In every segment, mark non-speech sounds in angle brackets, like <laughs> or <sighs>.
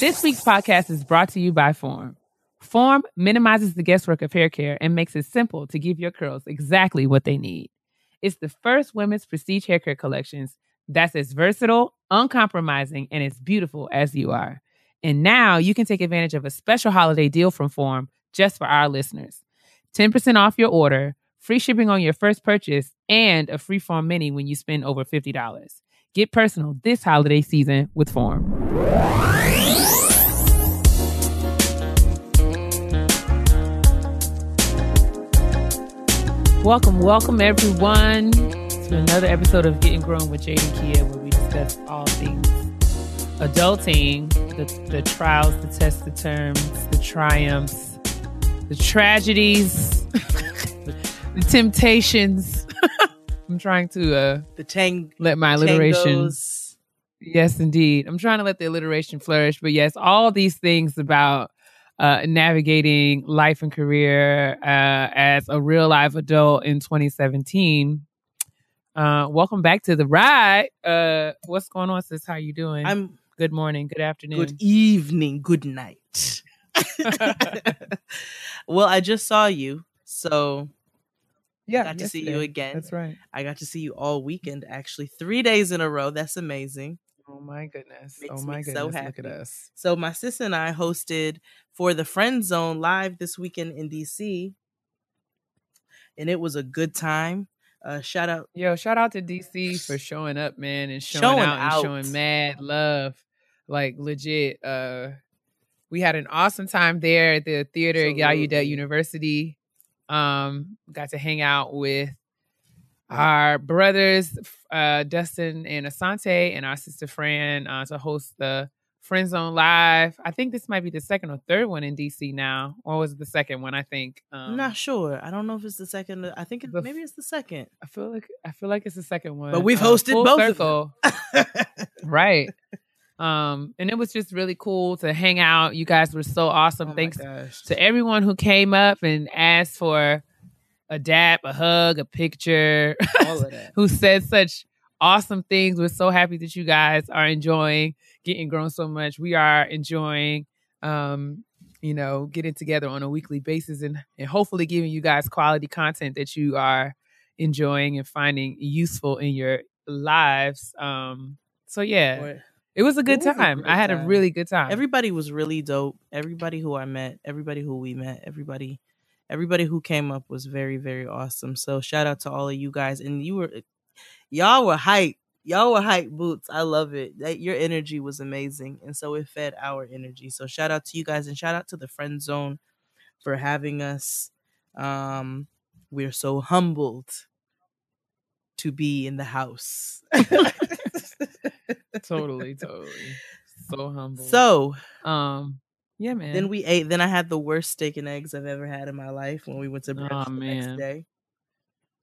This week's podcast is brought to you by Form. Form minimizes the guesswork of hair care and makes it simple to give your curls exactly what they need. It's the first women's prestige hair care collections that's as versatile, uncompromising, and as beautiful as you are. And now you can take advantage of a special holiday deal from Form just for our listeners 10% off your order, free shipping on your first purchase, and a free Form mini when you spend over $50. Get personal this holiday season with Form. Welcome, welcome everyone to another episode of Getting Grown with Jade and Keia, where we discuss all things adulting, the, the trials, the tests, the terms, the triumphs, the tragedies, <laughs> the temptations. <laughs> I'm trying to uh, the tang let my alliteration. tangos. Yes, indeed. I'm trying to let the alliteration flourish, but yes, all these things about uh, navigating life and career uh, as a real life adult in 2017. Uh, welcome back to the ride. Uh, what's going on, sis? How you doing? I'm good morning, good afternoon. good evening, good night. <laughs> well, I just saw you, so yeah, got to see you again. That's right. I got to see you all weekend, actually, three days in a row. That's amazing. Oh my goodness. Makes oh my goodness. so Look at us. So my sister and I hosted for the Friend Zone live this weekend in DC, and it was a good time. Uh, shout out, Yo, shout out to DC for showing up, man, and showing, Showing out, out. and showing mad love. Like legit. Uh we had an awesome time there at the theater at Gallaudet University. Um, got to hang out with our brothers, uh, Dustin and Asante, and our sister Fran uh, to host the Friend Zone Live. I think this might be the second or third one in DC now, or was it the second one? I think. Um, I'm not sure. I don't know if it's the second. I think it, the maybe it's the second. I feel like I feel like it's the second one. But we've Uh, hosted full both of circle. them. <laughs> right um and it was just really cool to hang out you guys were so awesome Oh thanks to everyone who came up and asked for a dap a hug a picture <laughs> all of that. who said such awesome things we're so happy that you guys are enjoying getting grown so much we are enjoying um you know getting together on a weekly basis and, and hopefully giving you guys quality content that you are enjoying and finding useful in your lives um so yeah Boy, it was a good was time. great I had a really good time. Everybody was really dope. Everybody who I met, everybody who we met, everybody, everybody who came up was very, very awesome. So shout out to all of you guys. And you were, y'all were hype. Y'all were hype boots. I love it. That your energy was amazing, and so it fed our energy. So shout out to you guys, and shout out to the friend zone for having us. Um, we're so humbled to be in the house. <laughs> totally, totally. So <laughs> humble. so um yeah, man. Then we ate. Then I had the worst steak and eggs I've ever had in my life when we went to brunch Aw, the man. next day.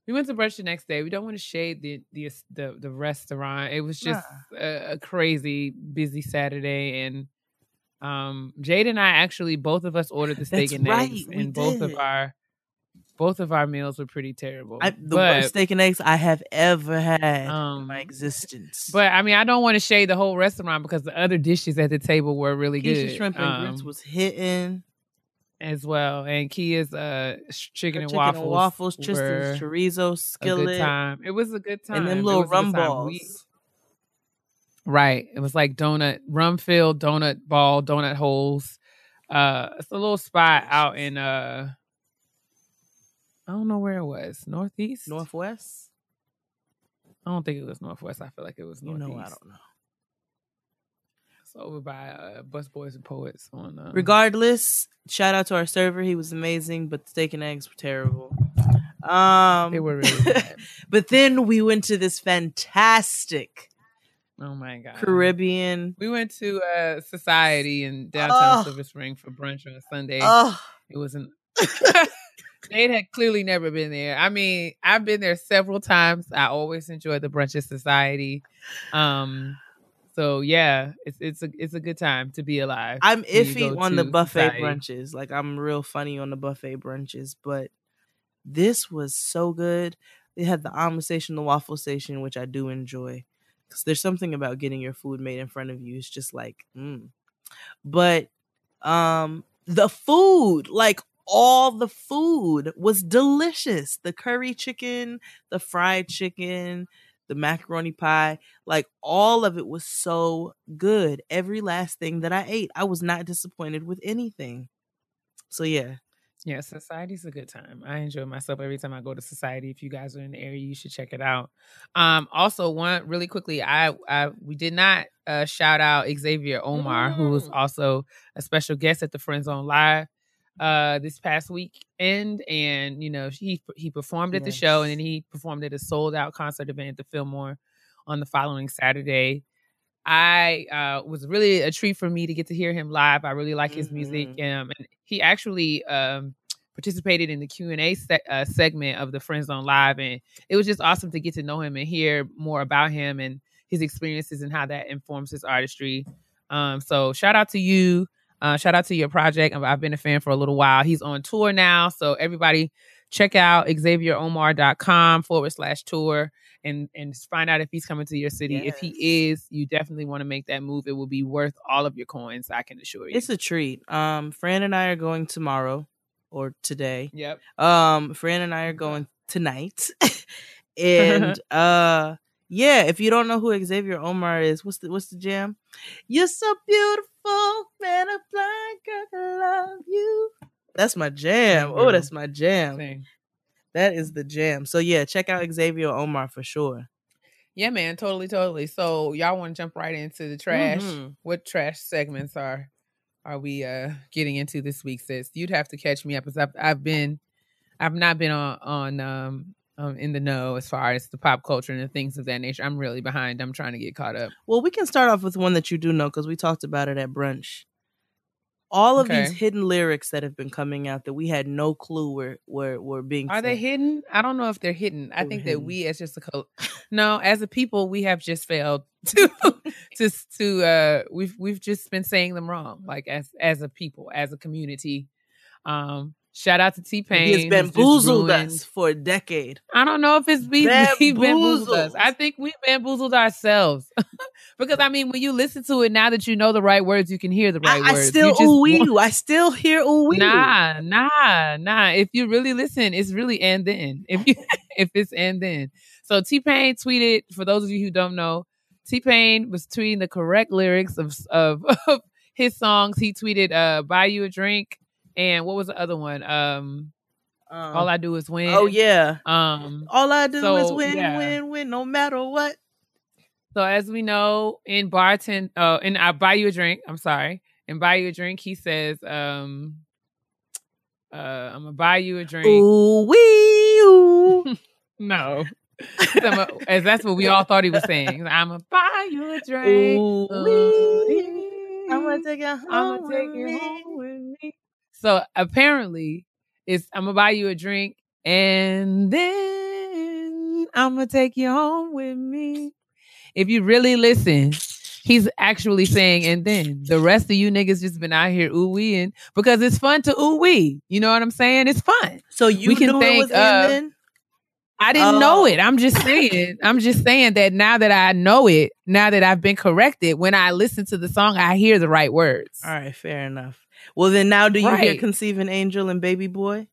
we went to brunch the next day. We don't want to shade the the the, the restaurant. It was just a, a crazy busy Saturday and um Jade and I actually both of us ordered the <laughs> steak That's and right, eggs and both of our both of our meals were pretty terrible. I, the but, worst steak and eggs I have ever had in Um, my existence. But I mean, I don't want to shade the whole restaurant because the other dishes at the table were really Keisha good. shrimp and grits um, was hitting. as well. And Keia's uh chicken, and chicken waffles, and waffles, Tristan's chorizo a good skillet, time. It was a good time. and them little rum balls. We- Right. It was like donut, rum filled donut ball, donut holes. Uh, it's a little spot out in uh, I don't know where it was. Northeast, Northwest. I don't think it was northwest. I feel like it was You northeast. know, I don't know. It's over by uh, Busboys and Poets on. Uh, Regardless, shout out to our server. He was amazing, but the steak and eggs were terrible. Um, they were really <laughs> bad. but then we went to this fantastic oh my god, Caribbean. We went to uh, Society in downtown Oh. Silver Spring for brunch on a Sunday. Oh, It wasn't. <laughs> Nate had clearly never been there. I mean, I've been there several times. I always enjoy the brunch at society. Um, so yeah, it's it's a it's a good time to be alive. I'm iffy on the buffet society. brunches. Like I'm real funny on the buffet brunches, but this was so good. They had the omelet station, the waffle station, which I do enjoy. Because there's something about getting your food made in front of you. It's just like, mm. But um the food, like all the food was delicious. The curry chicken, the fried chicken, the macaroni pie, like all of it was so good. Every last thing that I ate, I was not disappointed with anything. So yeah, Yeah, society's a good time. I enjoy myself every time I go to society. If you guys are in the area, you should check it out. Um, also, one really quickly, I, I we did not uh, shout out Xavier Omar, who was Mm. also a special guest at the Friend Zone Live uh this past weekend and you know he he performed at the show and then he performed at a sold out concert event at the Fillmore on the following Saturday. I uh, was really a treat for me to get to hear him live. I really like his music, um, and he actually um, participated in the Q and A se- uh, segment of the Friend Zone Live, and it was just awesome to get to know him and hear more about him and his experiences and how that informs his artistry. Um, so shout out to you, uh, shout out to your project. I've- been a fan for a little while. He's on tour now, so everybody check out xavieromar.com forward slash tour and and find out if he's coming to your city. If he is, you definitely want to make that move. It will be worth all of your coins. I can assure you. it's a treat. Um, Fran and I are going tomorrow or today. Yep. Um, Fran and I are going tonight, <laughs> and <laughs> uh, yeah. If you don't know who Xavier Omar is, what's the what's the jam? You're so beautiful, man. A blind girl love you. That's my jam. Oh, that's my jam. Same. That is the jam. So yeah, check out Xavier Omar for sure. Yeah, man, totally, totally. So y'all want to jump right into the trash? Mhm. What trash segments are are we uh getting into this week, sis? You'd have to catch me up because I've I've been I've not been on on um um in the know as far as the pop culture and the things of that nature. I'm really behind. I'm trying to get caught up. Well, we can start off with one that you do know because we talked about it at brunch. All of these hidden lyrics that have been coming out that we had no clue were were, were being. Are they hidden? I don't know if they're hidden. I They were think that we as just a co- no, as a people, we have just failed <laughs> to to to uh we've we've just been saying them wrong, like as as a people, as a community. Um, shout out to T Pain. He has bamboozled us for a decade. I don't know if it's we <laughs> he bamboozled us. I think we bamboozled ourselves. <laughs> because I mean, when you listen to it now that you know the right words, you can hear the right I, I words. still You just ooh wee want-. I still hear ooh wee. Nah, nah, nah. If you really listen, it's really and then. If you <laughs> if it's and then. So T Pain tweeted, for those of you who don't know, T Pain was tweeting the correct lyrics of of, of his songs. He tweeted uh buy you a drink and what was the other one? Um Um, All I do is win. oh yeah. Um All I do is win, yeah. win, win, no matter what. So as we know, in bartend, uh, in I buy you a drink. I'm sorry, in buy you a drink, he says, um, uh, I'm gonna buy you a drink. Ooh wee. <laughs> No, as that's what we all thought he was saying. I'm gonna buy you a drink. Ooh Ooh, wee. I'm gonna take it home. I'm gonna take me. home with me. So apparently, it's I'm gonna buy you a drink, and then I'm gonna take you home with me. If you really listen, he's actually saying, and then the rest of you niggas just been out here ooh weeing because it's fun to ooh wee. You know what I'm saying? It's fun. So you We can knew it was uh, in? I didn't Oh. know it. I'm just saying. I'm just saying that now that I know it, now that I've been corrected, when I listen to the song, I hear the right words. All right, fair enough. Well, then now do you hear Right. "Conceiving Angel" and "Baby Boy"?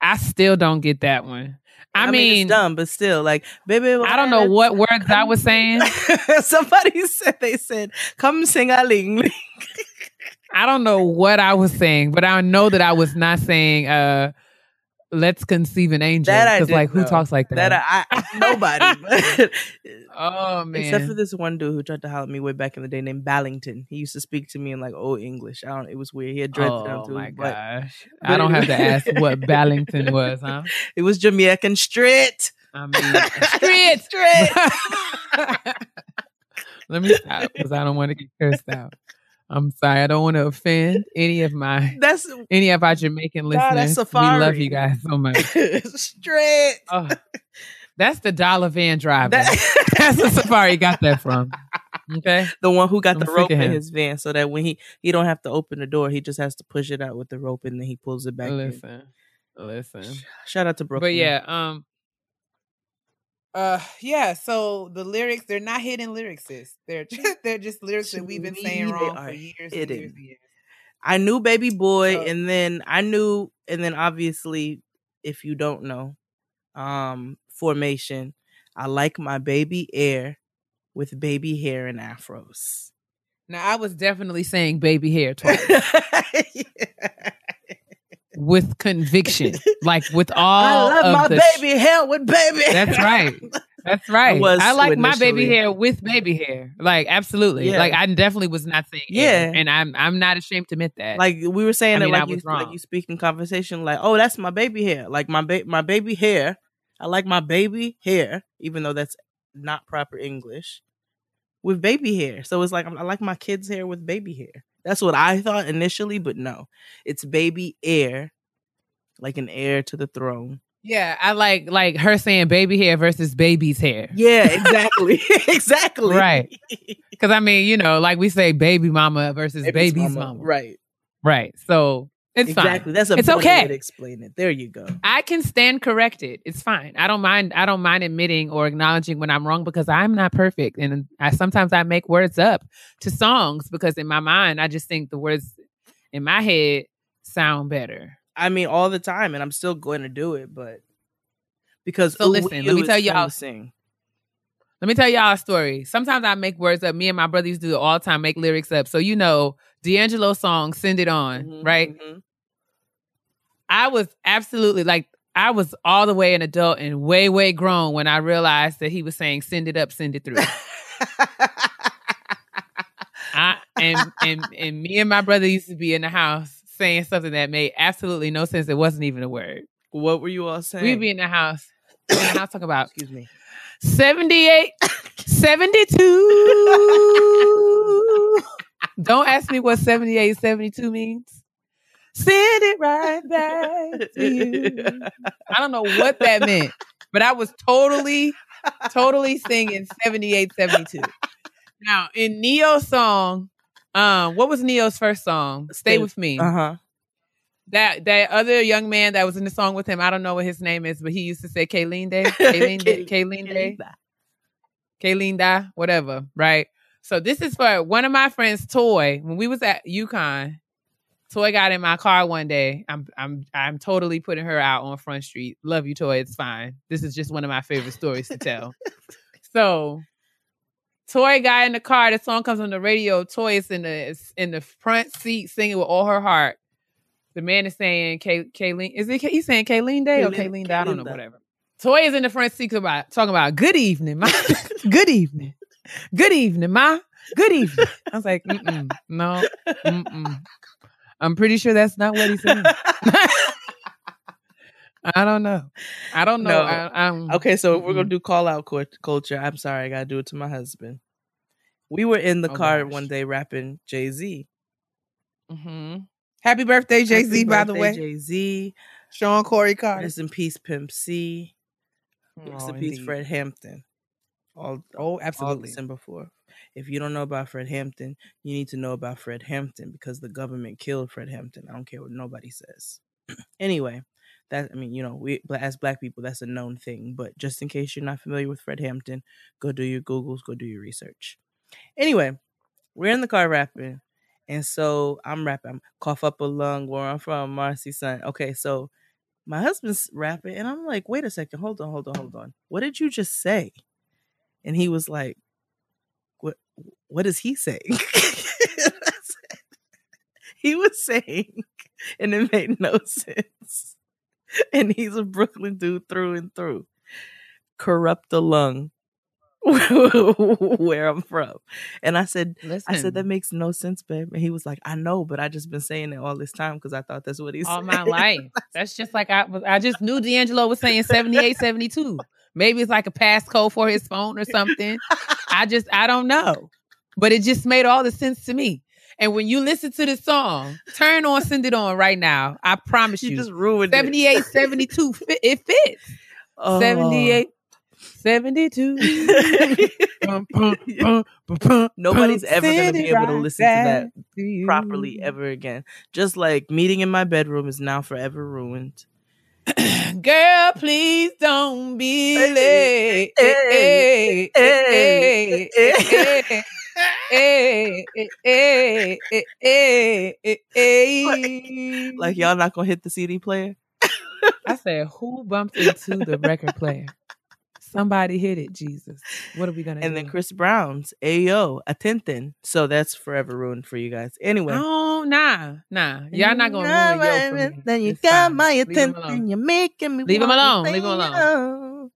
I still don't get that one. I, I mean, it's dumb, but still, like, baby, I don't know what words I was saying. <laughs> Somebody said they said, "Come sing a ling ling." I don't know what I was saying, but I know that I was not saying uh let's conceive an angel. That I Because like who talks like that? That I, I <laughs> nobody, <laughs> oh man. except for this one dude who tried to holler at me way back in the day named Ballington. He used to speak to me in like old English. I don't. It was weird. He had dreads down Oh my but gosh. but I don't have to ask what <laughs> Ballington was, huh? It was Jamaican straight. I mean straight. Straight. Let me stop because I don't want to get cursed out. I'm sorry. I don't want to offend any of my <laughs> That's any of our Jamaican Nah, listeners. that's we love you guys so much. <laughs> straight. Oh, that's the dollar van driver. That- <laughs> that's the safari got that from. Okay. the one who got I'm the rope in his van, so that when he he don't have to open the door, he just has to push it out with the rope, and then he pulls it back. in. Listen. Listen. Shout out to Brooklyn. But yeah, um Uh, yeah. So the lyrics, they're not hidden lyrics, sis. They're just, <laughs> they're just lyrics that we've been saying wrong for years and hidden. years and years. I knew Baby Boy, So- and then I knew, and then obviously, if you don't know, um, Formation. I like my baby air with baby hair and afros. now I was definitely saying baby hair <laughs> twice with conviction. like with <laughs> all I love my the sh- baby hair with baby. That's right. That's <laughs> right. was I like my baby hair with baby hair. Like absolutely. Yeah. Like I definitely was not saying Yeah. hair, and I'm I'm not ashamed to admit that. like we were saying I it mean, I like you like you speak in conversation like oh that's my baby hair like my ba- my baby hair I like my baby hair even though that's not proper English with baby hair so it's like I like my kids hair with baby hair that's what I thought initially but no it's baby heir like an heir to the throne yeah, I like like her saying baby hair versus baby's hair. yeah <laughs> exactly <laughs> exactly Right. Because I mean, you know, like we say baby mama versus Baby's baby's, mama. mama. right Right. So it's exactly fine. that's a It's okay. to explain it there you go I can stand corrected. It's fine. I don't mind. I don't mind admitting or acknowledging when I'm wrong because I'm not perfect, and I sometimes I make words up to songs because in my mind I just think the words in my head sound better. I mean, all the time, and I'm still going to do it, but because So Ooh listen, let me tell y'all- sing. Let me tell y'all a story. Sometimes I make words up. Me and my brother used to do it all the time, make lyrics up. So you know, D'Angelo song "Send It On," Mhm, right? mhm. I was absolutely like I was all the way an adult and way way grown when I realized that he was saying "Send it up, send it through." I and and and me and my brother used to be in the house saying something that made absolutely no sense. It wasn't even a word. what were you all saying? We'd be in the house, in the house talking about Excuse me. 78, 72. <laughs> Don't ask me what 78, 72 means. Send it right back to you. I don't know what that meant, but I was totally, totally singing 78, 72. Now, in Ne-Yo's song, um, what was Ne-Yo's first song? Stay Stay- with me. Uh huh. That that other young man that was in the song with him, I don't know what his name is, but he used to say Kayleen Day. <laughs> Kayleen Day. Kayleen Day. Kayleen Da, whatever, right? So this is for one of my friends, Toy. When we was at UConn, Toy got in my car one day. I'm I'm I'm totally putting her out on Front Street. Love you, Toy. It's fine. This is just one of my favorite stories to tell. <laughs> so Toy got in the car. The song comes on the radio. Toy is in the in the front seat singing with all her heart. The man is saying Kay, Kayleen. Is it he's saying Kayleen Day or Kayleen- Kayleen Day? I don't know. Whatever. Toy is in the front seat about talking about good evening, ma. <laughs> <laughs> good evening. Good evening, ma. Good evening. I was like, mm-mm, no, mm-mm. I'm pretty sure that's not what he said. <laughs> I don't know. I don't know. No. I, I'm, Okay, so if we're gonna do call out cult- culture. I'm sorry, I gotta do it to my husband. We were in the Oh, car gosh. one day rapping Jay Z. Mhm. Happy birthday, Jay Z, by the way. Jay Z. Shawn Corey Carter. Rest in peace, Pimp C. Rest Oh, in peace, indeed. Fred Hampton. All Oh, all absolutely. December 4th. If you don't know about Fred Hampton, you need to know about Fred Hampton because the government killed Fred Hampton. I don't care what nobody says. <clears throat> anyway, that I mean, you know, we as black people, that's a known thing. But just in case you're not familiar with Fred Hampton, go do your Googles, go do your research. Anyway, we're in the car rapping, and so I'm rapping. I'm cough up a lung where I'm from, Marcy son. Okay, so my husband's rapping, and I'm like, wait a second, hold on, hold on, hold on. What did you just say? And he was like, what what is he saying? <laughs> he was saying, and it made no <laughs> sense. And he's a Brooklyn dude through and through. Corrupt the lung. <laughs> where I'm from. And I said, Listen, I said, that makes no sense, babe. And he was like, I know, but I just been saying it all this time because I thought that's what he all said. my life. That's just like I was. I just knew D'Angelo was saying 78, 72. Maybe it's like a passcode for his phone or something. I just, I don't know. But it just made all the sense to me. And when you listen to the song, turn on, send it on right now. I promise you you. just ruined it. 78, 72, fit, it fits. Oh. 78, 72. <laughs> Bum, bum, bum, bum, bum, Nobody's ever gonna be able to right listen to that to properly ever again. Just like meeting in my bedroom is now forever ruined. Girl, please don't be late. Like y'all not gonna hit the CD player? I said, who bumped into the record player? Somebody hit it, Jesus. What are we gonna And do? then Chris Brown's Ayo, Atenten. So that's forever ruined for you guys. Anyway. Oh nah, nah. Y'all not gonna ruin yo for me. Then you It's got fine. my attention. You're making me Leave wanna alone. Leave 'em alone.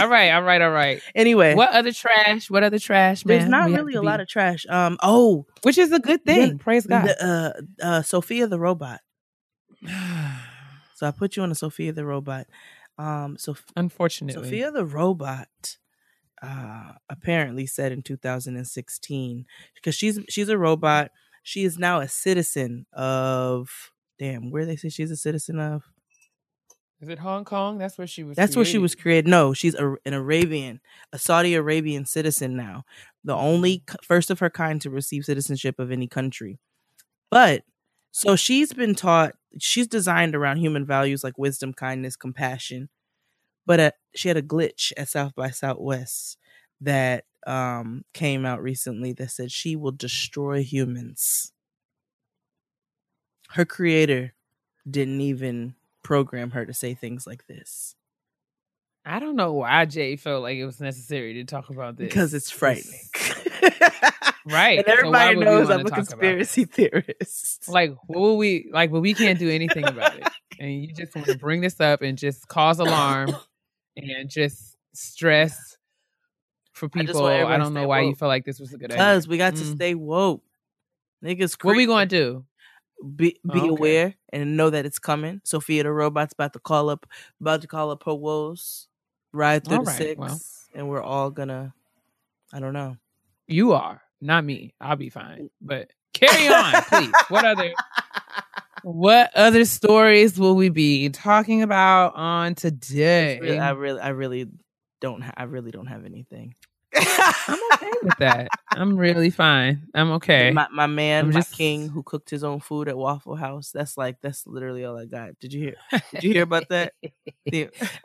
All right, all right, all right. <laughs> Anyway, What other trash? What other trash, man? there's not we really a be- lot of trash. Um. Oh, which is a good thing. Praise God. the, uh, uh, Sophia the robot. <sighs> So I put you on a Sophia the robot. Um. So Unfortunately, Sophia the robot. Uh, apparently said in 2016 because she's she's a robot. She is now a citizen of damn where they say she's a citizen of. is it Hong Kong? That's where she was. That's where she was created. No, she's a, an Arabian, a Saudi Arabian citizen now, the only first of her kind to receive citizenship of any country. But so she's been taught, she's designed around human values like wisdom, kindness, compassion. But uh, she had a glitch at South by Southwest that um, came out recently that said she will destroy humans. Her creator didn't even program her to say things like this. I don't know why Jay felt like it was necessary to talk about this because it's frightening. <laughs> right? and everybody we knows I'm a talk about it? conspiracy <laughs> theorist. Like, what will we like? But we can't do anything about it, and you just want to bring this up and just cause alarm <laughs> and just stress for people. want I, don't know why you woke. feel like this was a good idea. Because we got to Mm. stay woke. Niggas, What we going to do? be be Okay. aware and know that it's coming. Sophia the robot's about to call up, about to call up her woes, ride through All the right, six, well. and we're all gonna. I don't know. You are not me. I'll be fine. But carry on, please. What other? <laughs> What other stories will we be talking about on today? really- I really, I really don't. Ha- I really don't have anything. I'm okay with that. I'm really fine. I'm okay. My my man, I'm my just- king, who cooked his own food at Waffle House. That's like that's literally all I got. Did you hear? Did you hear about <laughs> that?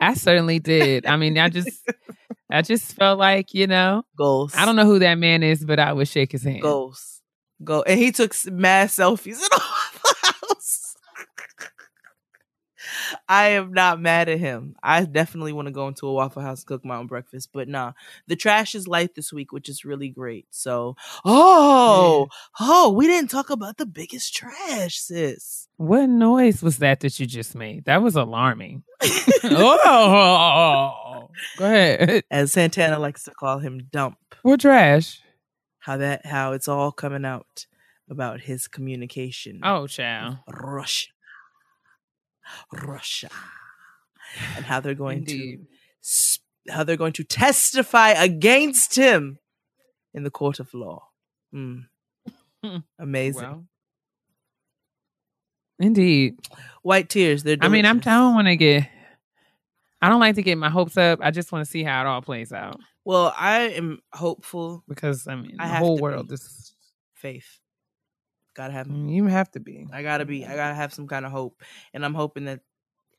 I certainly did. I mean, I just, I just felt like you know, Goals. I don't know who that man is, but I would shake his hand. Goals. Go. And he took mass selfies at <laughs> Waffle House. I am not mad at him. I definitely want to go into a Waffle House and cook my own breakfast. But nah, the trash is light this week, which is really great. So, oh, oh, we didn't talk about the biggest trash, sis. What noise was that that you just made? That was alarming. <laughs> oh, <laughs> go ahead. As Santana likes to call him, dump. What trash? How that, how it's all coming out about his communication. Oh, child. Russia. Russia. And how they're going Indeed. to how they're going to testify against him in the court of law. Mm. <laughs> Amazing. Well, indeed. White tears. They're I mean, I'm. I don't want to get. I don't like to get my hopes up. I just want to see how it all plays out Well, I am hopeful. because I mean, I the whole world be. is. Faith. Gotta have You have to be. I gotta be I gotta have some kind of hope. And I'm hoping that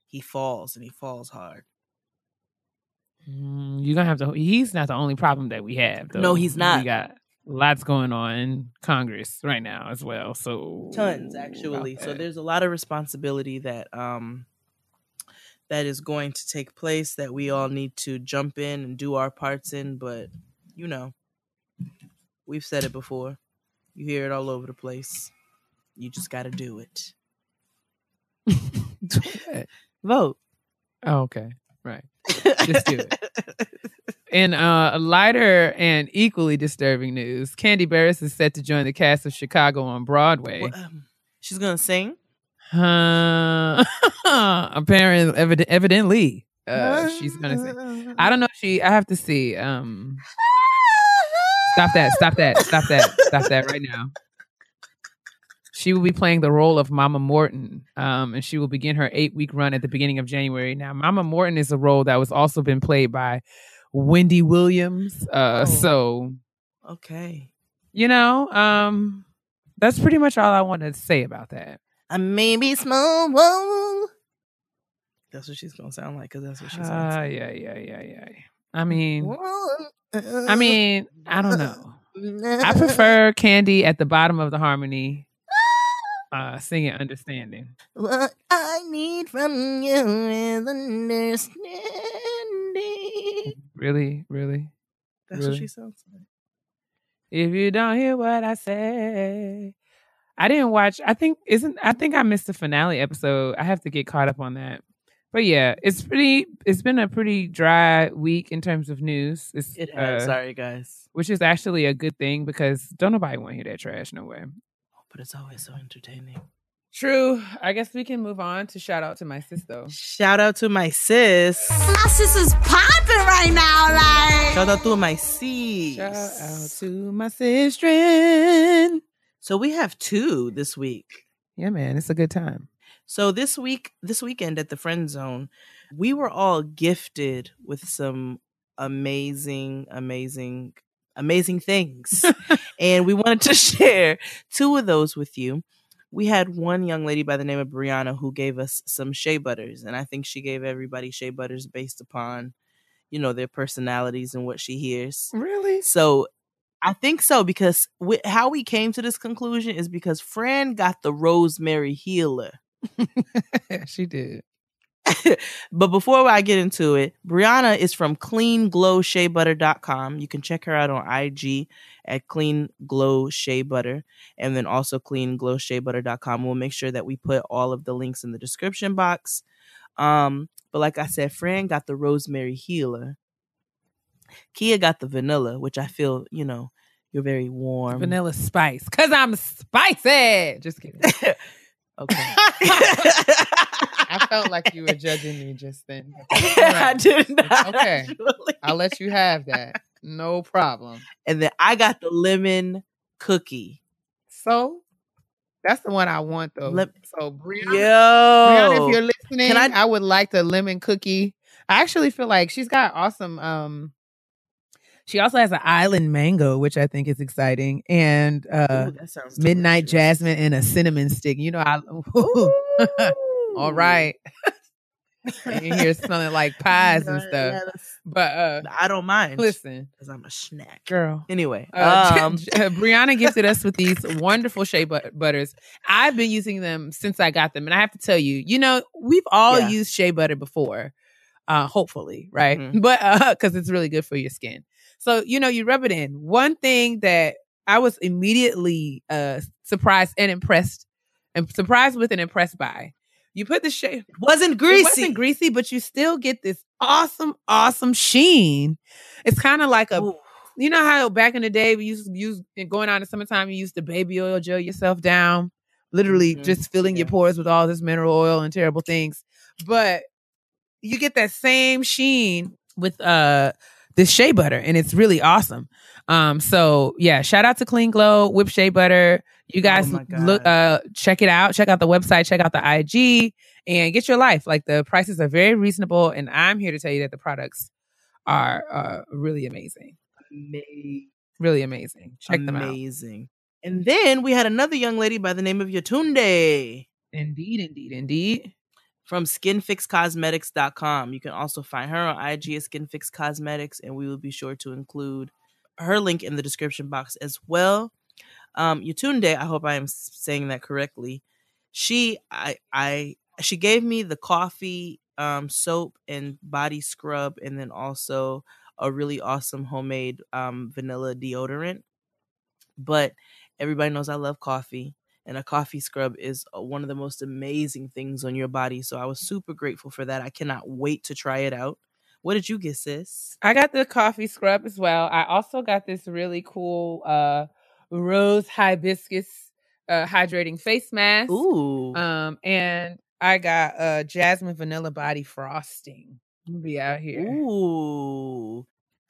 he falls and he falls hard. Mm, You're gonna have to. He's not the only problem that we have. Though. No, he's not. We got lots going on in Congress right now as well. So tons actually so there's a lot of responsibility that um that is going to take place that we all need to jump in and do our parts in. But you know, we've said it before. You hear it all over the place. You just got to <laughs> do it. Vote. oh, okay. Right. Just do it. <laughs> In uh, a lighter and equally disturbing news, Kandi Burruss is set to join the cast of Chicago on Broadway. Well, um, she's gonna sing. Uh, <laughs> apparently, evid- evidently, uh, she's gonna sing. I don't know. She. I have to see. Um, stop that! Stop that! Stop that! Stop that right now. She will be playing the role of Mama Morton, um, and she will begin her eight-week run at the beginning of January. Now, Mama Morton is a role that was also been played by Wendy Williams. Uh, Oh. So Okay. you know, um, that's pretty much all I wanted to say about that. I may be small. Whoa. That's what she's gonna sound like because that's what she sounds Ah, like. yeah, yeah, yeah, yeah. I mean, I mean, I don't know. I <laughs> prefer Kandi at the bottom of the harmony, uh, singing "Understanding." What I need from you is understanding. Really, really. That's Really? what she sounds like. If you don't hear what I say, I didn't watch. I think isn't. I think I missed the finale episode. I have to get caught up on that. But yeah, it's pretty. It's been a pretty dry week in terms of news. It's, It has. uh, Sorry, guys. which is actually a good thing because don't nobody want to hear that trash no way. But it's always so entertaining. True. I guess we can move on to shout out to my sis though. Shout out to my sis. My sister's popping right now, like. Shout out to my sis. Shout out to my sister. So we have two this week. Yeah, man, it's a good time. So this week, this weekend at the Friend Zone, we were all gifted with some amazing, amazing, amazing things. <laughs> and we wanted to <laughs> share two of those with you. We had one young lady by the name of Brianna who gave us some shea butters, and I think she gave everybody shea butters based upon, you know, their personalities and what she hears. Really? So I think so because wi- how we came to this conclusion is because Fran got the rosemary healer. <laughs> <laughs> she did. but before I get into it, Brianna is from cleanglowsheabutter.com. You can check her out on IG at Clean Glow Shea Butter and then also cleanglowsheabutter.com. We'll make sure that we put all of the links in the description box. Um, but like I said, Fran got the rosemary healer. Keia got the vanilla, which I feel, you know, you're very warm. Vanilla spice. Cause I'm spicy. Just kidding. <laughs> Okay. <laughs> I felt like you were judging me just then. I did not. Okay. actually. I'll let you have that. No problem. And then I got the lemon cookie. So that's the one I want though. Lem- so Brianna, Yo. Brianna, if you're listening, Can I, I- would like the lemon cookie. I actually feel like she's got awesome um she also has an island mango, which I think is exciting, and uh Ooh, midnight jasmine and a cinnamon stick. You know, I <laughs> all right. <laughs> and you hear something like pies and stuff. yeah, But uh I don't mind. listen, because I'm a snack. girl. Anyway, Uh, <laughs> um, Brianna gifted us with these wonderful shea but- butters. I've been using them since I got them, and I have to tell you, you know, we've all Yeah. used shea butter before, uh, hopefully, right? Mhm. But uh, because it's really good for your skin. So you know, you rub it in. One thing that I was immediately uh surprised and impressed, and surprised with and impressed by. You put the shea wasn't greasy. it wasn't greasy, but you still get this awesome, awesome sheen. It's kind of like a Ooh. you know how back in the day we used to use going on in summertime, you used to baby oil gel yourself down, literally Mhm. just filling your pores with all this mineral oil and terrible things. But you get that same sheen with uh this shea butter, and it's really awesome. Um, so yeah, shout out to Clean Glow Whip Shea Butter. You guys Oh look uh check it out, check out the website, check out the IG, and get your life. Like the prices are very reasonable, and I'm here to tell you that the products are uh really amazing Amazing. really amazing. Check them out. Amazing. And then we had another young lady by the name of Yatunde Indeed, indeed, indeed. From skinfixcosmetics.com. You can also find her on IG at Skinfix Cosmetics, and we will be sure to include her link in the description box as well. Um, Yatunde, I hope I am saying that correctly. She, I, I, she gave me the coffee um, soap and body scrub, and then also a really awesome homemade um, vanilla deodorant. But everybody knows I love coffee, and a coffee scrub is uh, one of the most amazing things on your body. So I was super grateful for that. I cannot wait to try it out. What did you get, sis? I got the coffee scrub as well. I also got this really cool uh rose hibiscus uh hydrating face mask. Ooh. Um and I got uh jasmine vanilla body frosting. We'll be out here. Ooh.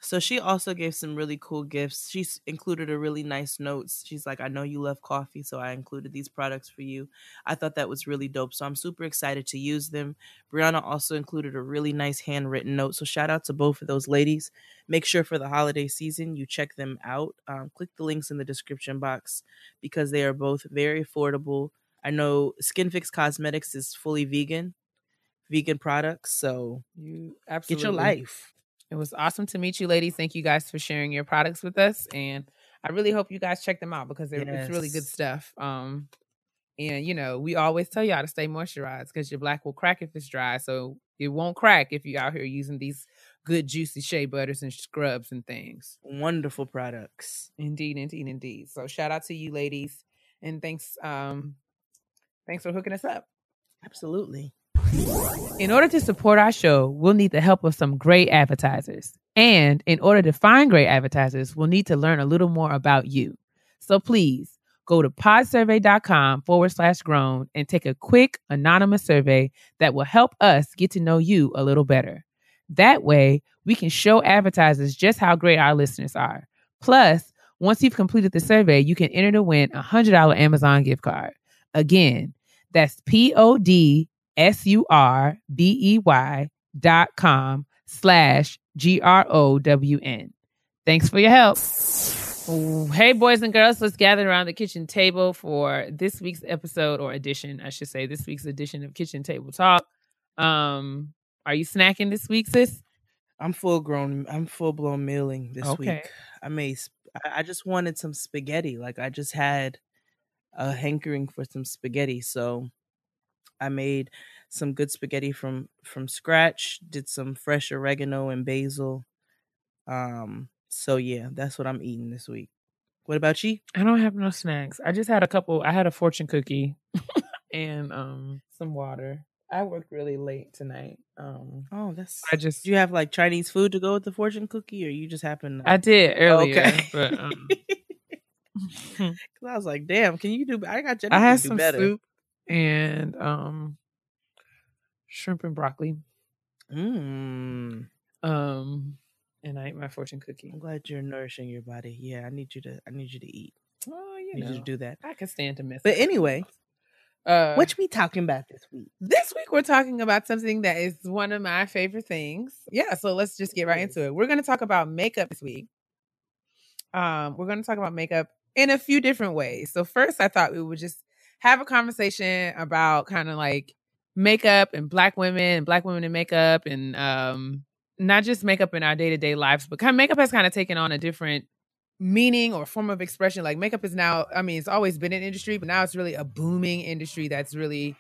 So she also gave some really cool gifts. She's included a really nice notes. She's like, I know you love coffee, so I included these products for you. I thought that was really dope. So I'm super excited to use them. Brianna also included a really nice handwritten note. So shout out to both of those ladies. Make sure for the holiday season you check them out. Um, click the links in the description box because they are both very affordable. I know Skin Fix Cosmetics is fully vegan, vegan products. So You get your life. It was awesome to meet you, ladies. Thank you guys for sharing your products with us, and I really hope you guys check them out because they're, it's really good stuff. Um, and you know, we always tell y'all to stay moisturized because your black will crack if it's dry, so it won't crack if you're out here using these good juicy shea butters and scrubs and things. Wonderful products. Indeed, indeed, indeed. So shout out to you, ladies, and thanks, um, thanks for hooking us up. Absolutely. In order to support our show, we'll need the help of some great advertisers. And in order to find great advertisers, we'll need to learn a little more about you. So please go to podsurvey.com forward slash grown and take a quick anonymous survey that will help us get to know you a little better. That way, we can show advertisers just how great our listeners are. Plus, once you've completed the survey, you can enter to win a $100 Amazon gift card. Again, that's P O D S U R B E Y dot com slash G R O W N. Thanks for your help. Ooh, Hey, boys and girls, let's gather around the kitchen table for this week's episode or edition, I should say, this week's edition of Kitchen Table Talk. Um, are you snacking this week, sis? I'm full grown. I'm full blown mealing this Okay. week. I made. I I just wanted some spaghetti. Like I just had a hankering for some spaghetti, so I made some good spaghetti from from scratch. Did some fresh oregano and basil. Um. So yeah, that's what I'm eating this week. What about you? I don't have no snacks. I just had a couple. I had a fortune cookie <laughs> and um some water. I worked really late tonight. Um, Oh, that's. I just Do you have like Chinese food to go with the fortune cookie, or you just happen? To... I did earlier, Okay. but um, <laughs> 'Cause I was like, damn, can you do? I got I had some better. soup and um shrimp and broccoli. Mm. Um, and I ate my fortune cookie. I'm glad you're nourishing your body. Yeah, I need you to. I need you to eat. Oh, I you need know, you to do that. I can stand to miss. But anyway, uh, what we talking about this week? this week we're talking about something that is one of my favorite things. Yeah, so let's just get right into it. We're going to talk about makeup this week. Um, we're going to talk about makeup in a few different ways. So first, I thought we would just have a conversation about kind of like makeup and black women and black women in makeup and um not just makeup in our day-to-day lives, but kind of makeup has kind of taken on a different meaning or form of expression. Like makeup is now, I mean, it's always been an industry, but now it's really a booming industry that's really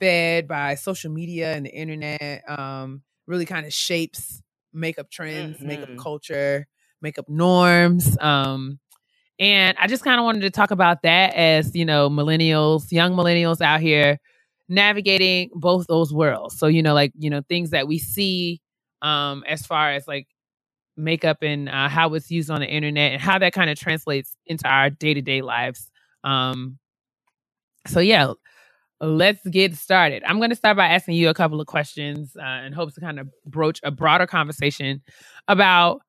fed by social media and the internet. Um, really kind of shapes makeup trends, makeup Mhm. culture, makeup norms. Um, and I just kind of wanted to talk about that as, you know, millennials, young millennials out here navigating both those worlds. So, you know, like, you know, things that we see um as far as like makeup and uh, how it's used on the internet and how that kind of translates into our day-to-day lives. Um so yeah, let's get started. I'm going to start by asking you a couple of questions uh, in hopes to kind of broach a broader conversation about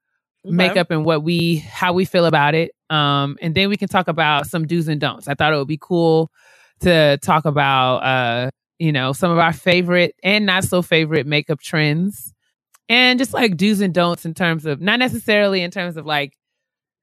Okay. makeup and what we how we feel about it um and then we can talk about some do's and don'ts. I thought it would be cool to talk about uh you know some of our favorite and not so favorite makeup trends and just like do's and don'ts in terms of not necessarily in terms of like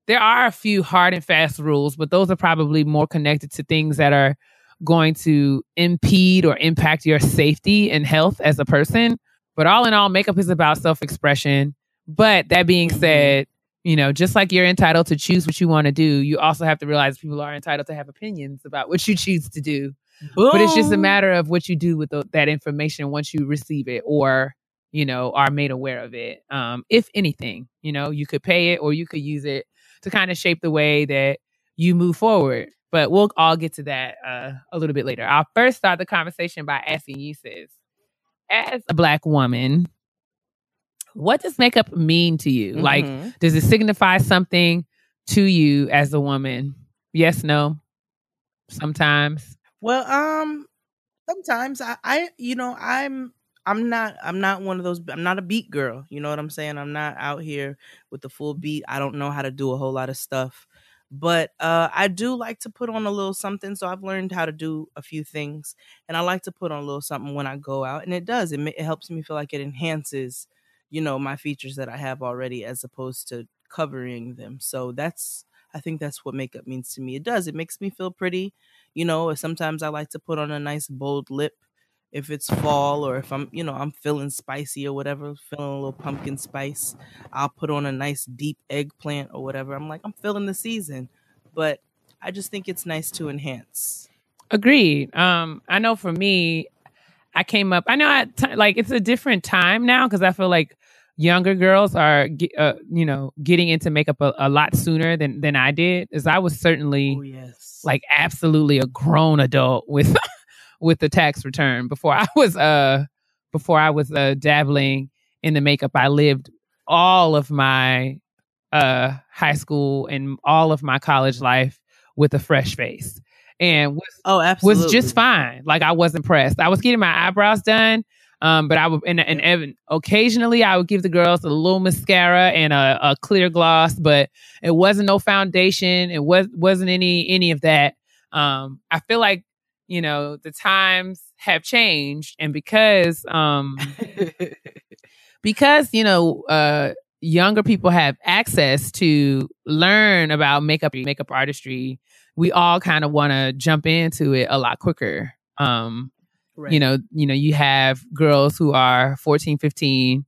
there are a few hard and fast rules but those are probably more connected to things that are going to impede or impact your safety and health as a person. But all in all makeup is about self-expression. But that being said, you know, just like you're entitled to choose what you want to do, you also have to realize people are entitled to have opinions about what you choose to do. But it's just a matter of what you do with the, that information once you receive it or, you know, are made aware of it. Um, if anything, you know, you could pay it or you could use it to kind of shape the way that you move forward. But we'll all get to that uh, a little bit later. I'll first start the conversation by asking you, sis, as a black woman, what does makeup mean to you? Like, Mhm. does it signify something to you as a woman? Yes, no, sometimes. Well, um, sometimes I, I, you know, I'm, I'm not, I'm not one of those. I'm not a beat girl. You know what I'm saying? I'm not out here with the full beat. I don't know how to do a whole lot of stuff, but uh, I do like to put on a little something. So I've learned how to do a few things, and I like to put on a little something when I go out, and it does. It, it helps me feel like it enhances, you know, my features that I have already, as opposed to covering them. So that's, I think that's what makeup means to me. It does. It makes me feel pretty you know sometimes i like to put on a nice bold lip if it's fall or if i'm you know i'm feeling spicy or whatever feeling a little pumpkin spice i'll put on a nice deep eggplant or whatever i'm like i'm feeling the season but i just think it's nice to enhance Agreed. Um, I know for me, I came up. I know at ti- like it's a different time now because I feel like younger girls are, uh, you know, getting into makeup a, a lot sooner than than I did. As I was certainly oh yes like absolutely a grown adult with <laughs> with the tax return before I was uh before I was uh dabbling in the makeup. I lived all of my uh high school and all of my college life with a fresh face and was oh absolutely was just fine. Like I wasn't pressed. I was getting my eyebrows done. Um, but I would and, and Evan occasionally I would give the girls a little mascara and a, a clear gloss, but it wasn't no foundation. It was wasn't any any of that. Um, I feel like you know the times have changed, and because um <laughs> because you know uh younger people have access to learn about makeup makeup artistry we all kind of want to jump into it a lot quicker. Um right. you know you know you have girls who are 14 15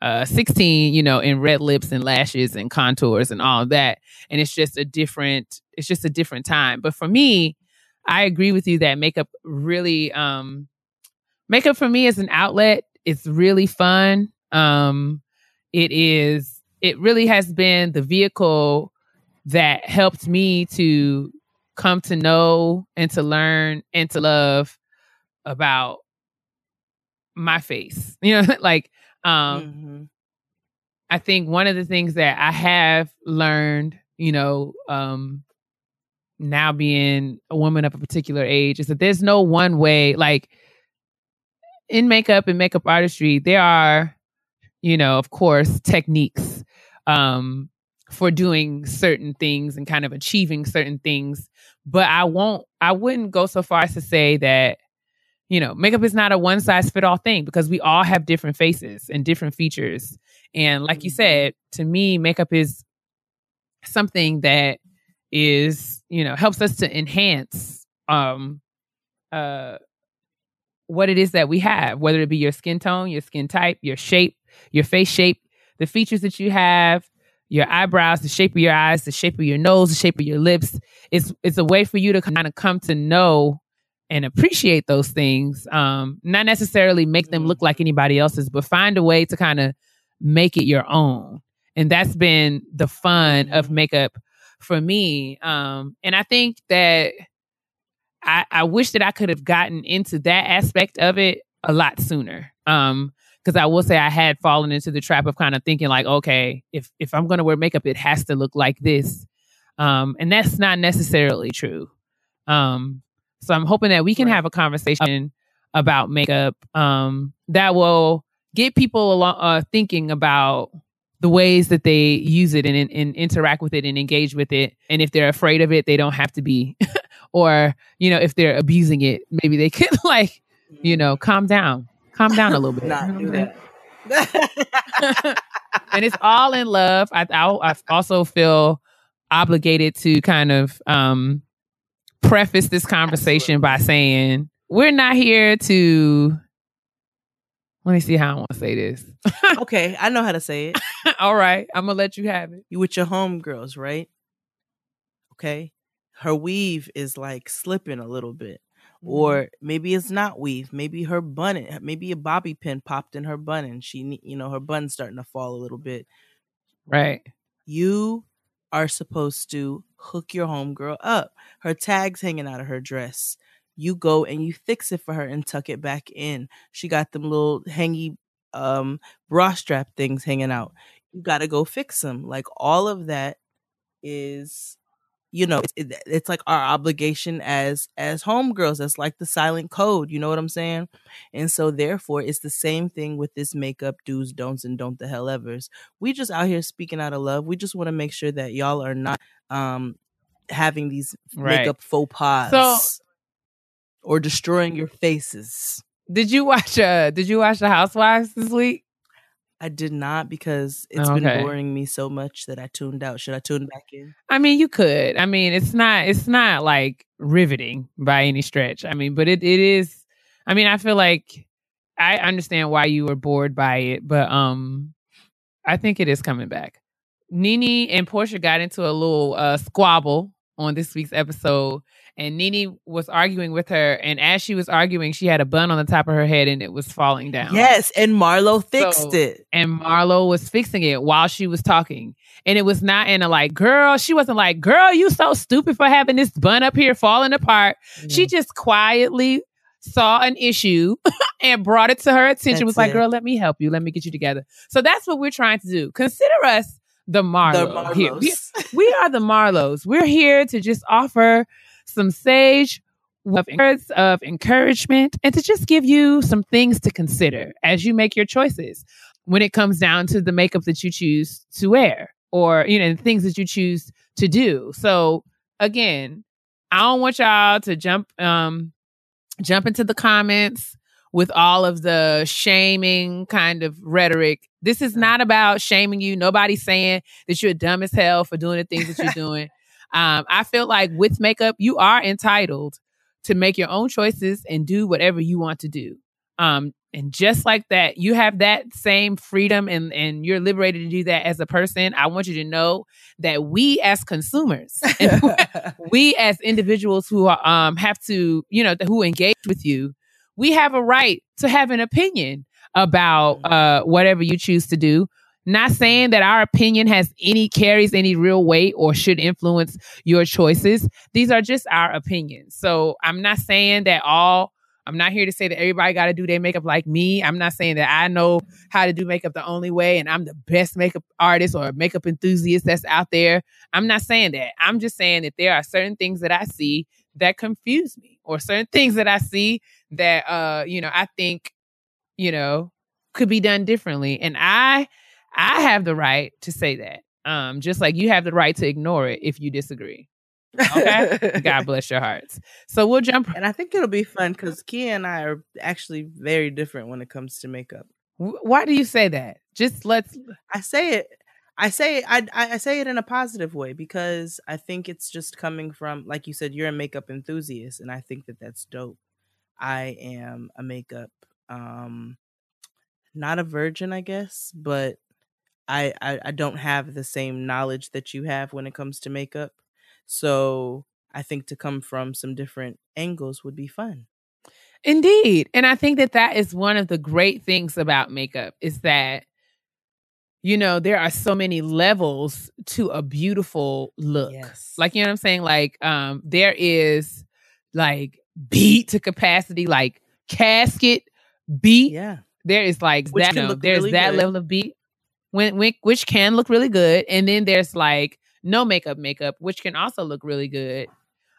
uh 16 you know in red lips and lashes and contours and all that and it's just a different it's just a different time. But for me i agree with you that makeup really um makeup for me is an outlet it's really fun. Um it is it really has been the vehicle that helped me to come to know and to learn and to love about my face <laughs> you know like um Mhm. I think one of the things that I have learned, you know, um, now being a woman of a particular age, is that there's no one way. Like in makeup and makeup artistry, there are, you know, of course, techniques um, for doing certain things and kind of achieving certain things. But I won't. I wouldn't go so far as to say that you know, makeup is not a one size fit all thing because we all have different faces and different features. And like you said, to me, makeup is something that is, you know, helps us to enhance um uh what it is that we have, whether it be your skin tone, your skin type, your shape, your face shape, the features that you have, your eyebrows, the shape of your eyes, the shape of your nose, the shape of your lips. It's it's a way for you to kind of come to know and appreciate those things. Um, not necessarily make them look like anybody else's, but find a way to kind of make it your own. And that's been the fun of makeup for me. Um, and I think that I, I wish that I could have gotten into that aspect of it a lot sooner. Um, because I will say I had fallen into the trap of kind of thinking like, okay, if if I'm gonna wear makeup, it has to look like this. Um, and that's not necessarily true. Um, so I'm hoping that we can Right. have a conversation about makeup um, that will get people along, uh, thinking about the ways that they use it and, and, and interact with it and engage with it. And if they're afraid of it, they don't have to be. <laughs> or, you know, if they're abusing it, maybe they <laughs> could like, you know, calm down, calm down a little bit. not do that and it's all in love. I, I, I also feel obligated to kind of um, preface this conversation by saying we're not here to. Let me see how I want to say this. <laughs> okay i know how to say it all right, I'm gonna let you have it. you with your homegirls, right? Okay. Her weave is like slipping a little bit. Mm-hmm. or maybe it's not weave. Maybe her bun, maybe a bobby pin popped in her bun, and she, you know, her bun's starting to fall a little bit. Right. You are supposed to hook your homegirl up. Her tag's hanging out of her dress. You go and you fix it for her and tuck it back in. She got them little hangy um bra strap things hanging out. You got to go fix them. Like all of that is you know it's, it, it's like our obligation as as homegirls that's like the silent code you know what i'm saying and so therefore it's the same thing with this makeup do's don'ts and don't the hell evers we just out here speaking out of love we just want to make sure that y'all are not um having these Right. makeup faux pas So- or destroying your faces Did you watch uh did you watch the Housewives this week? I did not because it's Okay. been boring me so much that i tuned out should i tune back in I mean, you could. I mean, it's not it's not like riveting by any stretch. I mean, but it it is I mean, I feel like I understand why you were bored by it, but um I think it is coming back. NeNe and Porsha got into a little uh squabble on this week's episode and NeNe was arguing with her and as she was arguing, she had a bun on the top of her head and it was falling down. yes and marlo fixed So- it and Marlo was fixing it while she was talking. And it was not in a like, girl, she wasn't like, girl, you so stupid for having this bun up here falling apart. She Mm. just quietly saw an issue <laughs> and brought it to her attention. was like, it. girl, let me help you. Let me get you together. So that's what we're trying to do. Consider us the Marlo. the here. We, Marlos. we are the Marlos. We're here to just offer some sage of words of encouragement and to just give you some things to consider as you make your choices when it comes down to the makeup that you choose to wear or you know the things that you choose to do. So again, I don't want y'all to jump um jump into the comments with all of the shaming kind of rhetoric. This is not about shaming you. Nobody's saying that you're dumb as hell for doing the things that you're <laughs> doing. Um, I feel like with makeup, you are entitled to make your own choices and do whatever you want to do. Um, and just like that, you have that same freedom and, and you're liberated to do that as a person. I want you to know that we as consumers <laughs> we as individuals who are, um, have to, you know, who engage with you, we have a right to have an opinion about uh, whatever you choose to do. Not saying that our opinion has any carries any real weight or should influence your choices. These are just our opinions. So I'm not saying that all. I'm not here to say that everybody got to do their makeup like me. I'm not saying that I know how to do makeup the only way and I'm the best makeup artist or makeup enthusiast that's out there. I'm not saying that. I'm just saying that there are certain things that I see that confuse me or certain things that I see that uh you know I think you know could be done differently and I I have the right to say that. Um just like you have the right to ignore it if you disagree. Okay? <laughs> God bless your hearts. So we'll jump And I think it'll be fun because Keia and I are actually very different when it comes to makeup. Why do you say that? Just let's I say it. I say I, I I say it in a positive way because I think it's just coming from like you said you're a makeup enthusiast and I think that that's dope. I am a makeup um not a virgin I guess, but I, I I don't have the same knowledge that you have when it comes to makeup. So I think to come from some different angles would be fun. Indeed. And I think that that is one of the great things about makeup is that you know, there are so many levels to a beautiful look. Yes. Like you know what I'm saying? Like um there is like beat to capacity, like casket beat. Yeah. There is like Which that no, there's really that good. level of beat when, which can look really good. And then there's like no makeup makeup, which can also look really good.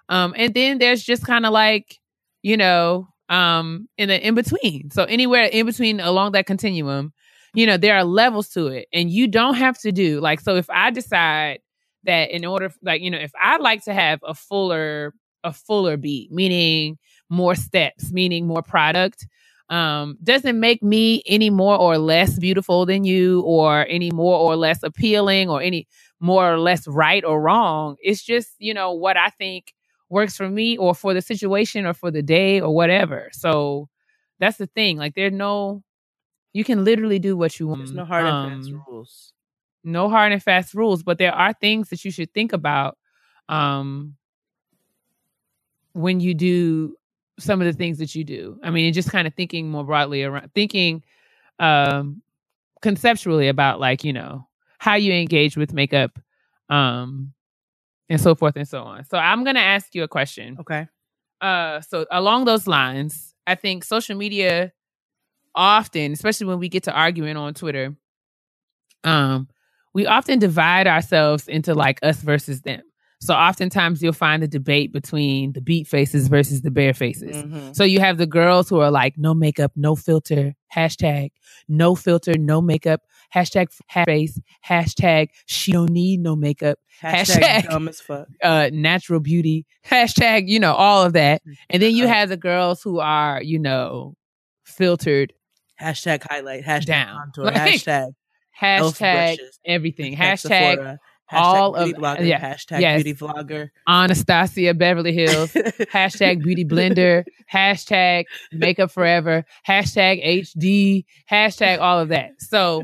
Um and then there's just kind of like, you know, um in the in between. So anywhere in between along that continuum, you know, there are levels to it. And you don't have to do like so if I decide that in order like, you know, if I'd like to have a fuller a fuller beat, meaning more steps, meaning more product, um, doesn't make me any more or less beautiful than you or any more or less appealing or any more or less right or wrong. It's just, you know, what I think works for me or for the situation or for the day or whatever. So that's the thing. Like there's no you can literally do what you want. There's no hard and fast Um, rules. no hard and fast rules, but there are things that you should think about um when you do some of the things that you do. I mean, just kind of thinking more broadly around thinking um conceptually about like, you know, how you engage with makeup um and so forth and so on. So I'm going to ask you a question. Okay. Uh so along those lines, I think social media often, especially when we get to arguing on Twitter, um we often divide ourselves into like us versus them. So oftentimes you'll find the debate between the beat faces versus the bare faces. Mhm. So you have the girls who are like, no makeup, no filter, hashtag, no filter, no makeup, hashtag face, hashtag, she don't need no makeup, Hashtag, Hashtag. dumb as fuck. <laughs> uh, natural beauty, hashtag, you know, all of that. And then you have the girls who are, you know, filtered, Hashtag highlight. Hashtag Down. <laughs> contour. Like, hashtag hashtag everything, Hashtag hashtag all of- blogger, yeah, hashtag yes. beauty vlogger. Anastasia Beverly Hills, <laughs> hashtag beauty blender, hashtag makeup forever, hashtag HD, hashtag all of that. So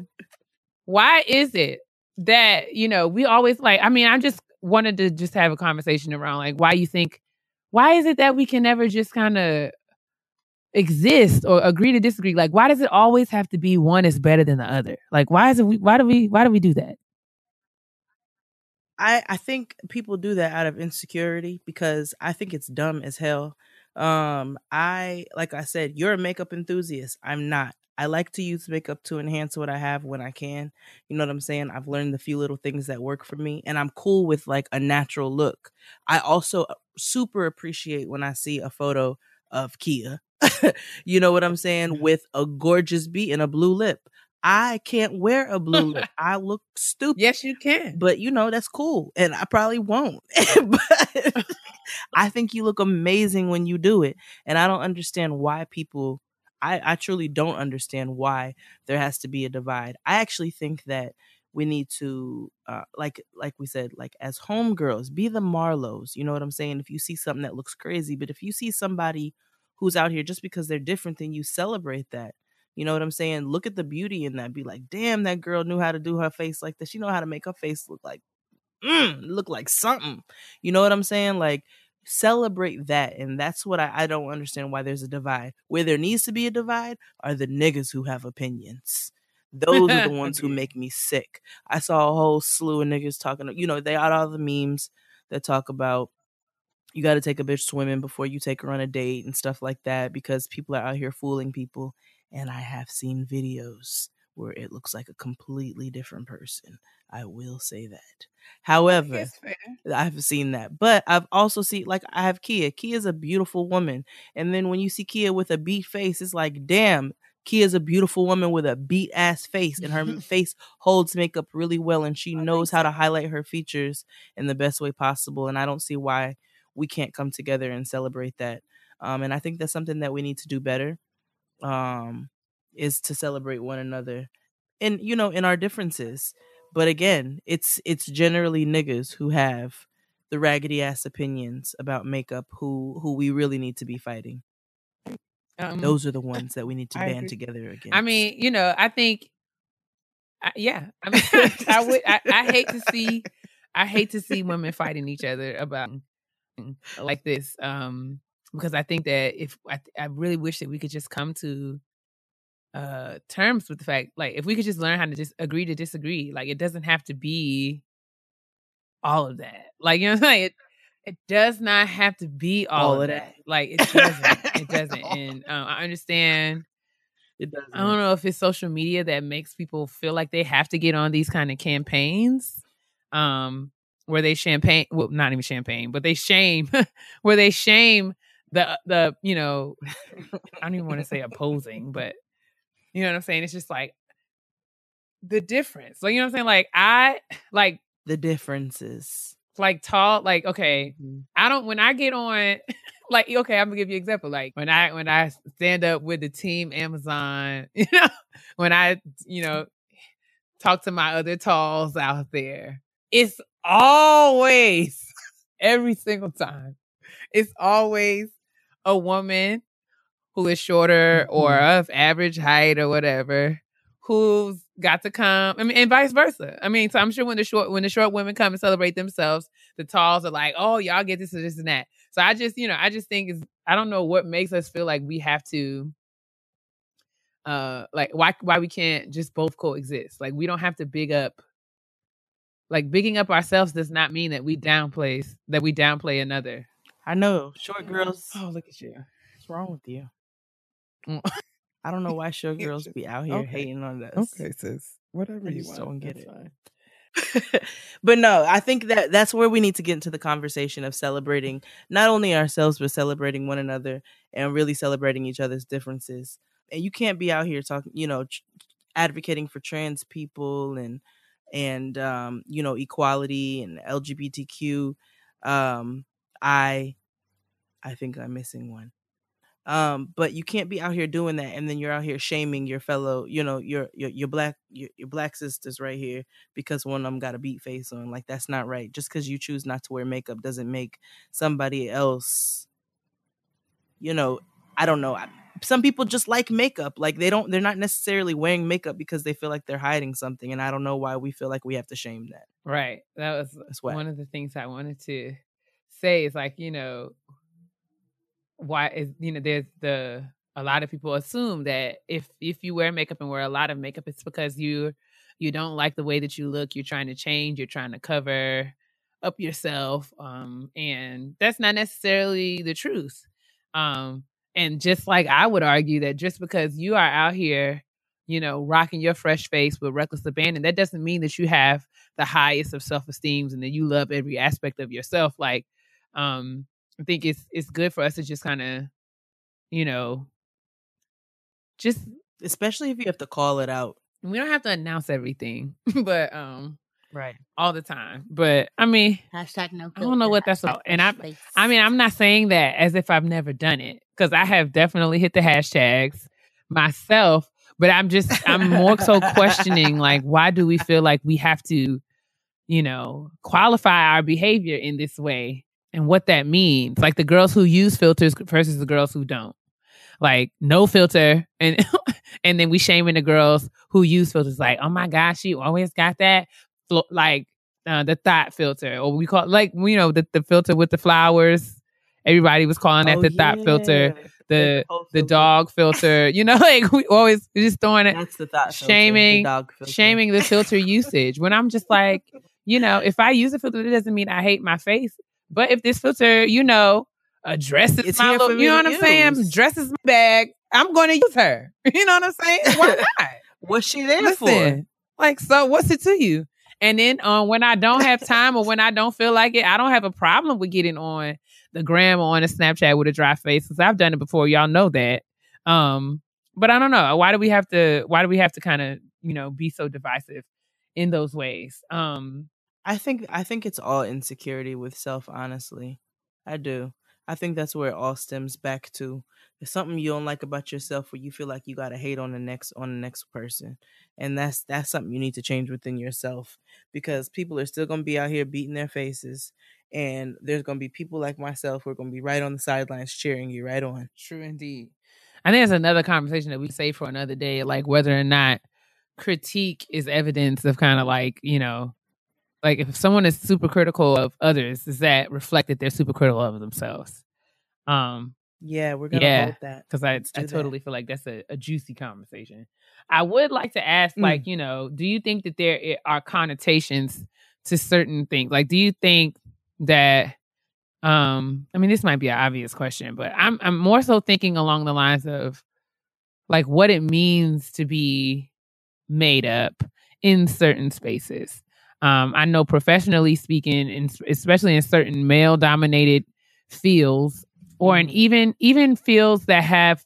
why is it that, you know, we always like, I mean, I just wanted to just have a conversation around like why you think, why is it that we can never just kind of exist or agree to disagree? Like, why does it always have to be one is better than the other? Like, why is it, we, why do we, why do we do that? I I think people do that out of insecurity because I think it's dumb as hell. Um, I like I said, you're a makeup enthusiast. I'm not. I like to use makeup to enhance what I have when I can. You know what I'm saying? I've learned the few little things that work for me, and I'm cool with like a natural look. I also uh, super appreciate when I see a photo of Keia. <laughs> you know what I'm saying? With a gorgeous beat and a blue lip. I can't wear a blue. Lip. <laughs> I look stupid. Yes, you can. but you know that's cool and i probably won't. <laughs> But <laughs> i think you look amazing when you do it and i don't understand why people i i truly don't understand why there has to be a divide. I actually think that we need to uh, like like we said like as homegirls be the marlos you know what i'm saying? If you see something that looks crazy but if you see somebody who's out here just because they're different than you celebrate that you know what I'm saying? Look at the beauty in that. Be like, damn, that girl knew how to do her face like this. She know how to make her face look like, mm, look like something. You know what I'm saying? Like, celebrate that. And that's what I, I don't understand why there's a divide. Where there needs to be a divide are the niggas who have opinions. Those are the <laughs> ones who make me sick. I saw a whole slew of niggas talking. You know, they got all the memes that talk about you got to take a bitch swimming before you take her on a date and stuff like that because people are out here fooling people. And I have seen videos where it looks like a completely different person. I will say that. However, I've seen that. But I've also seen like I have Keia. Keia's a beautiful woman. And then when you see Keia with a beat face, it's like, damn, Keia's a beautiful woman with a beat ass face. And her <laughs> face holds makeup really well and she Oh, knows how to highlight her features in the best way possible. And I don't see why we can't come together and celebrate that. Um, and I think that's something that we need to do better. Um, is to celebrate one another and you know in our differences but again it's it's generally niggas who have the raggedy ass opinions about makeup who who we really need to be fighting Um, those are the ones that we need to I band agree. together again I mean, you know, I think, I, yeah, I mean, <laughs> <laughs> I would, I, I hate to see, I hate to see women fighting each other about like this, um, because I think that if I, I really wish that we could just come to uh terms with the fact, like, if we could just learn how to just agree to disagree, like, it doesn't have to be all of that, like, you know, what I'm saying? it it does not have to be all, All of that. that. Like, it doesn't, it <laughs> doesn't, and um, I understand. it doesn't I don't know if it's social media that makes people feel like they have to get on these kind of campaigns, um, where they champagne, well, not even champagne, but they shame, <laughs> where they shame the the you know, I don't even want to say opposing, but you know what I'm saying. It's just like the difference. Like you know what I'm saying. Like I like the differences like tall. Like okay, Mhm. I don't when I get on <laughs> like okay, I'm gonna give you an example. Like when I when I stand up with the team Amazon, <laughs> you know, when I, you know, talk to my other talls out there, it's always <laughs> every single time. It's always a woman who is shorter or of average height or whatever who's got to come. I mean, and vice versa. I mean, so I'm sure when the short when the short women come and celebrate themselves, the talls are like, "Oh, y'all get this and this and that." So I just, you know, I just think is I don't know what makes us feel like we have to uh like why why we can't just both coexist. Like we don't have to big up like bigging up ourselves does not mean that we downplay that we downplay another. I know short girls. Oh, look at you. What's wrong with you? Mm. <laughs> I don't know why short <laughs> girls be out here okay. hating on us. Okay, sis. Whatever you just want. don't get it. <laughs> but no, I think that that's where we need to get into the conversation of celebrating not only ourselves but celebrating one another and really celebrating each other's differences. And you can't be out here talking, you know, advocating for trans people and and um, you know equality and LGBTQ. Um, I I think I'm missing one. Um, but you can't be out here doing that and then you're out here shaming your fellow, you know, your your your black your, your black sisters right here because one of them got a beat face on. Like that's not right. Just because you choose not to wear makeup doesn't make somebody else, you know, I don't know. I- Some people just like makeup. Like they don't. They're not necessarily wearing makeup because they feel like they're hiding something. And I don't know why we feel like we have to shame that. Right. That was That's why. one of the things I wanted to say is like, you know, why is you know, there's the a lot of people assume that if if you wear makeup and wear a lot of makeup, it's because you you don't like the way that you look, you're trying to change, you're trying to cover up yourself. Um, and that's not necessarily the truth. Um, and just like I would argue that just because you are out here, you know, rocking your fresh face with reckless abandon, that doesn't mean that you have the highest of self esteems and that you love every aspect of yourself. Like, um, I think it's it's good for us to just kind of, you know, just Especially if you have to call it out. we don't have to announce everything, <laughs> but um, Right. all the time. But I mean, Hashtag no I don't know what that's about. And I- I mean, I'm not saying that as if I've never done it because I have definitely hit the hashtags myself. But I'm just, I'm more so questioning like, why do we feel like we have to, you know, qualify our behavior in this way and what that means? Like the girls who use filters versus the girls who don't. Like no filter, and <laughs> and then we shaming the girls who use filters. Like, oh my gosh, she always got that, like uh, the thought filter, or we call like you know the the filter with the flowers. Everybody was calling that Oh, the thought filter, yeah. the the dog filter. You know, <laughs> like we always just throwing it, That's the thought filter, the shaming- filter. shaming the filter <laughs> usage. When I'm just like, you know, if I use a filter, it doesn't mean I hate my face. But if this filter, you know, addresses It's my you know what I'm saying? Dresses my bag. I'm going to use her. <laughs> You know what I'm saying? Why <laughs> not? What's she there for? Like, so what's it to you? And then um, when I don't have <laughs> time or when I don't feel like it, I don't have a problem with getting on the gram or on a Snapchat with a dry face because I've done it before. Y'all know that. Um, but I don't know. Why do we have to? Why do we have to kind of you know be so divisive in those ways? Um, I think I think it's all insecurity with self, honestly. I do. I think that's where it all stems back to. There's something you don't like about yourself where you feel like you gotta hate on the next on the next person. And that's that's something you need to change within yourself. Because people are still gonna be out here beating their faces. And there's gonna be people like myself who are gonna be right on the sidelines cheering you right on. True indeed. I think it's another conversation that we save for another day, like whether or not critique is evidence of kind of like, you know, like if someone is super critical of others, is that reflect that they're super critical of themselves? Um, Yeah, we're gonna Yeah, hold that. because I, I do that. totally feel like that's a, a juicy conversation. I would like to ask, Mm. like, you know, do you think that there are connotations to certain things? Like, do you think that, um, I mean, this might be an obvious question, but I'm I'm more so thinking along the lines of like what it means to be made up in certain spaces. Um, I know professionally speaking, in, especially in certain male dominated fields, or in Mhm. even even fields that have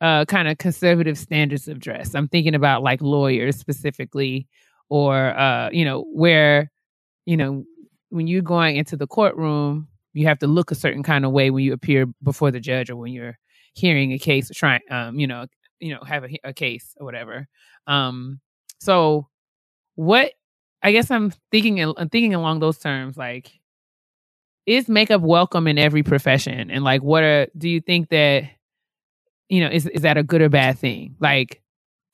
uh, kind of conservative standards of dress. I'm thinking about like lawyers specifically, or uh, you know where you know when you're going into the courtroom, you have to look a certain kind of way when you appear before the judge or when you're hearing a case or trying, um, you know, you know, have a, a case or whatever. Um, so what? I guess I'm thinking. I'm thinking along those terms, like is makeup welcome in every profession and like what are do you think that you know is is that a good or bad thing like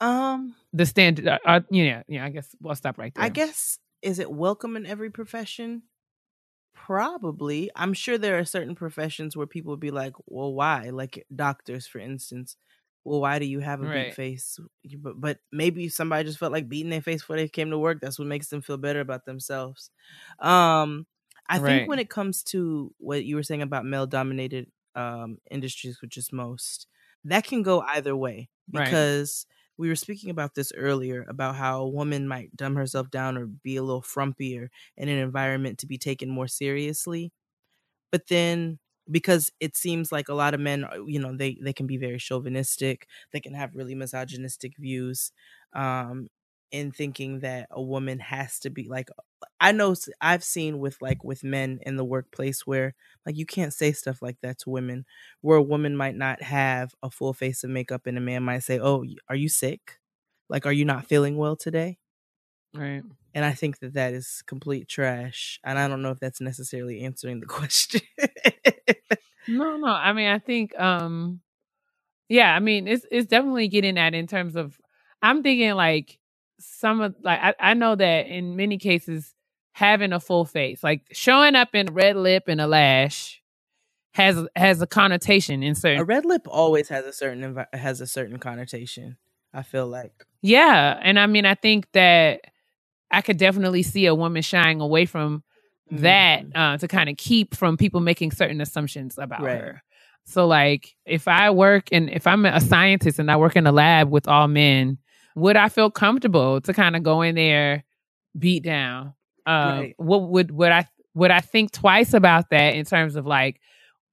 Um the standard uh, uh, you know yeah i guess we'll stop right there I guess is it welcome in every profession? Probably. I'm sure there are certain professions where people would be like, well, why? Like doctors, for instance. Well, why do you have a Right. big face? But, but maybe somebody just felt like beating their face before they came to work. That's what makes them feel better about themselves. Um, I Right. think when it comes to what you were saying about male dominated um, industries, which is most, that can go either way Right. because we were speaking about this earlier about how a woman might dumb herself down or be a little frumpier in an environment to be taken more seriously but then because it seems like a lot of men are- you know they they can be very chauvinistic they can have really misogynistic views um in thinking that a woman has to be like i know I've seen with like with men in the workplace where like you can't say stuff like that to women where a woman might not have a full face of makeup and a man might say oh are you sick like are you not feeling well today Right. And I think that that is complete trash. And I don't know if that's necessarily answering the <laughs> question. No, no. I mean, I think um yeah, I mean, it's it's definitely getting at in terms of I'm thinking like some of like I, I know that in many cases having a full face, like showing up in a red lip and a lash has has a connotation in certain a red lip always has a certain envi- has a certain connotation. I feel like Yeah, and I mean, I think that I could definitely see a woman shying away from that Mhm. uh, to kind of keep from people making certain assumptions about Right. her. So, like, if I work and if I'm a scientist and I work in a lab with all men, would I feel comfortable to kind of go in there, beat down? Uh, Right. What would would I would I think twice about that in terms of like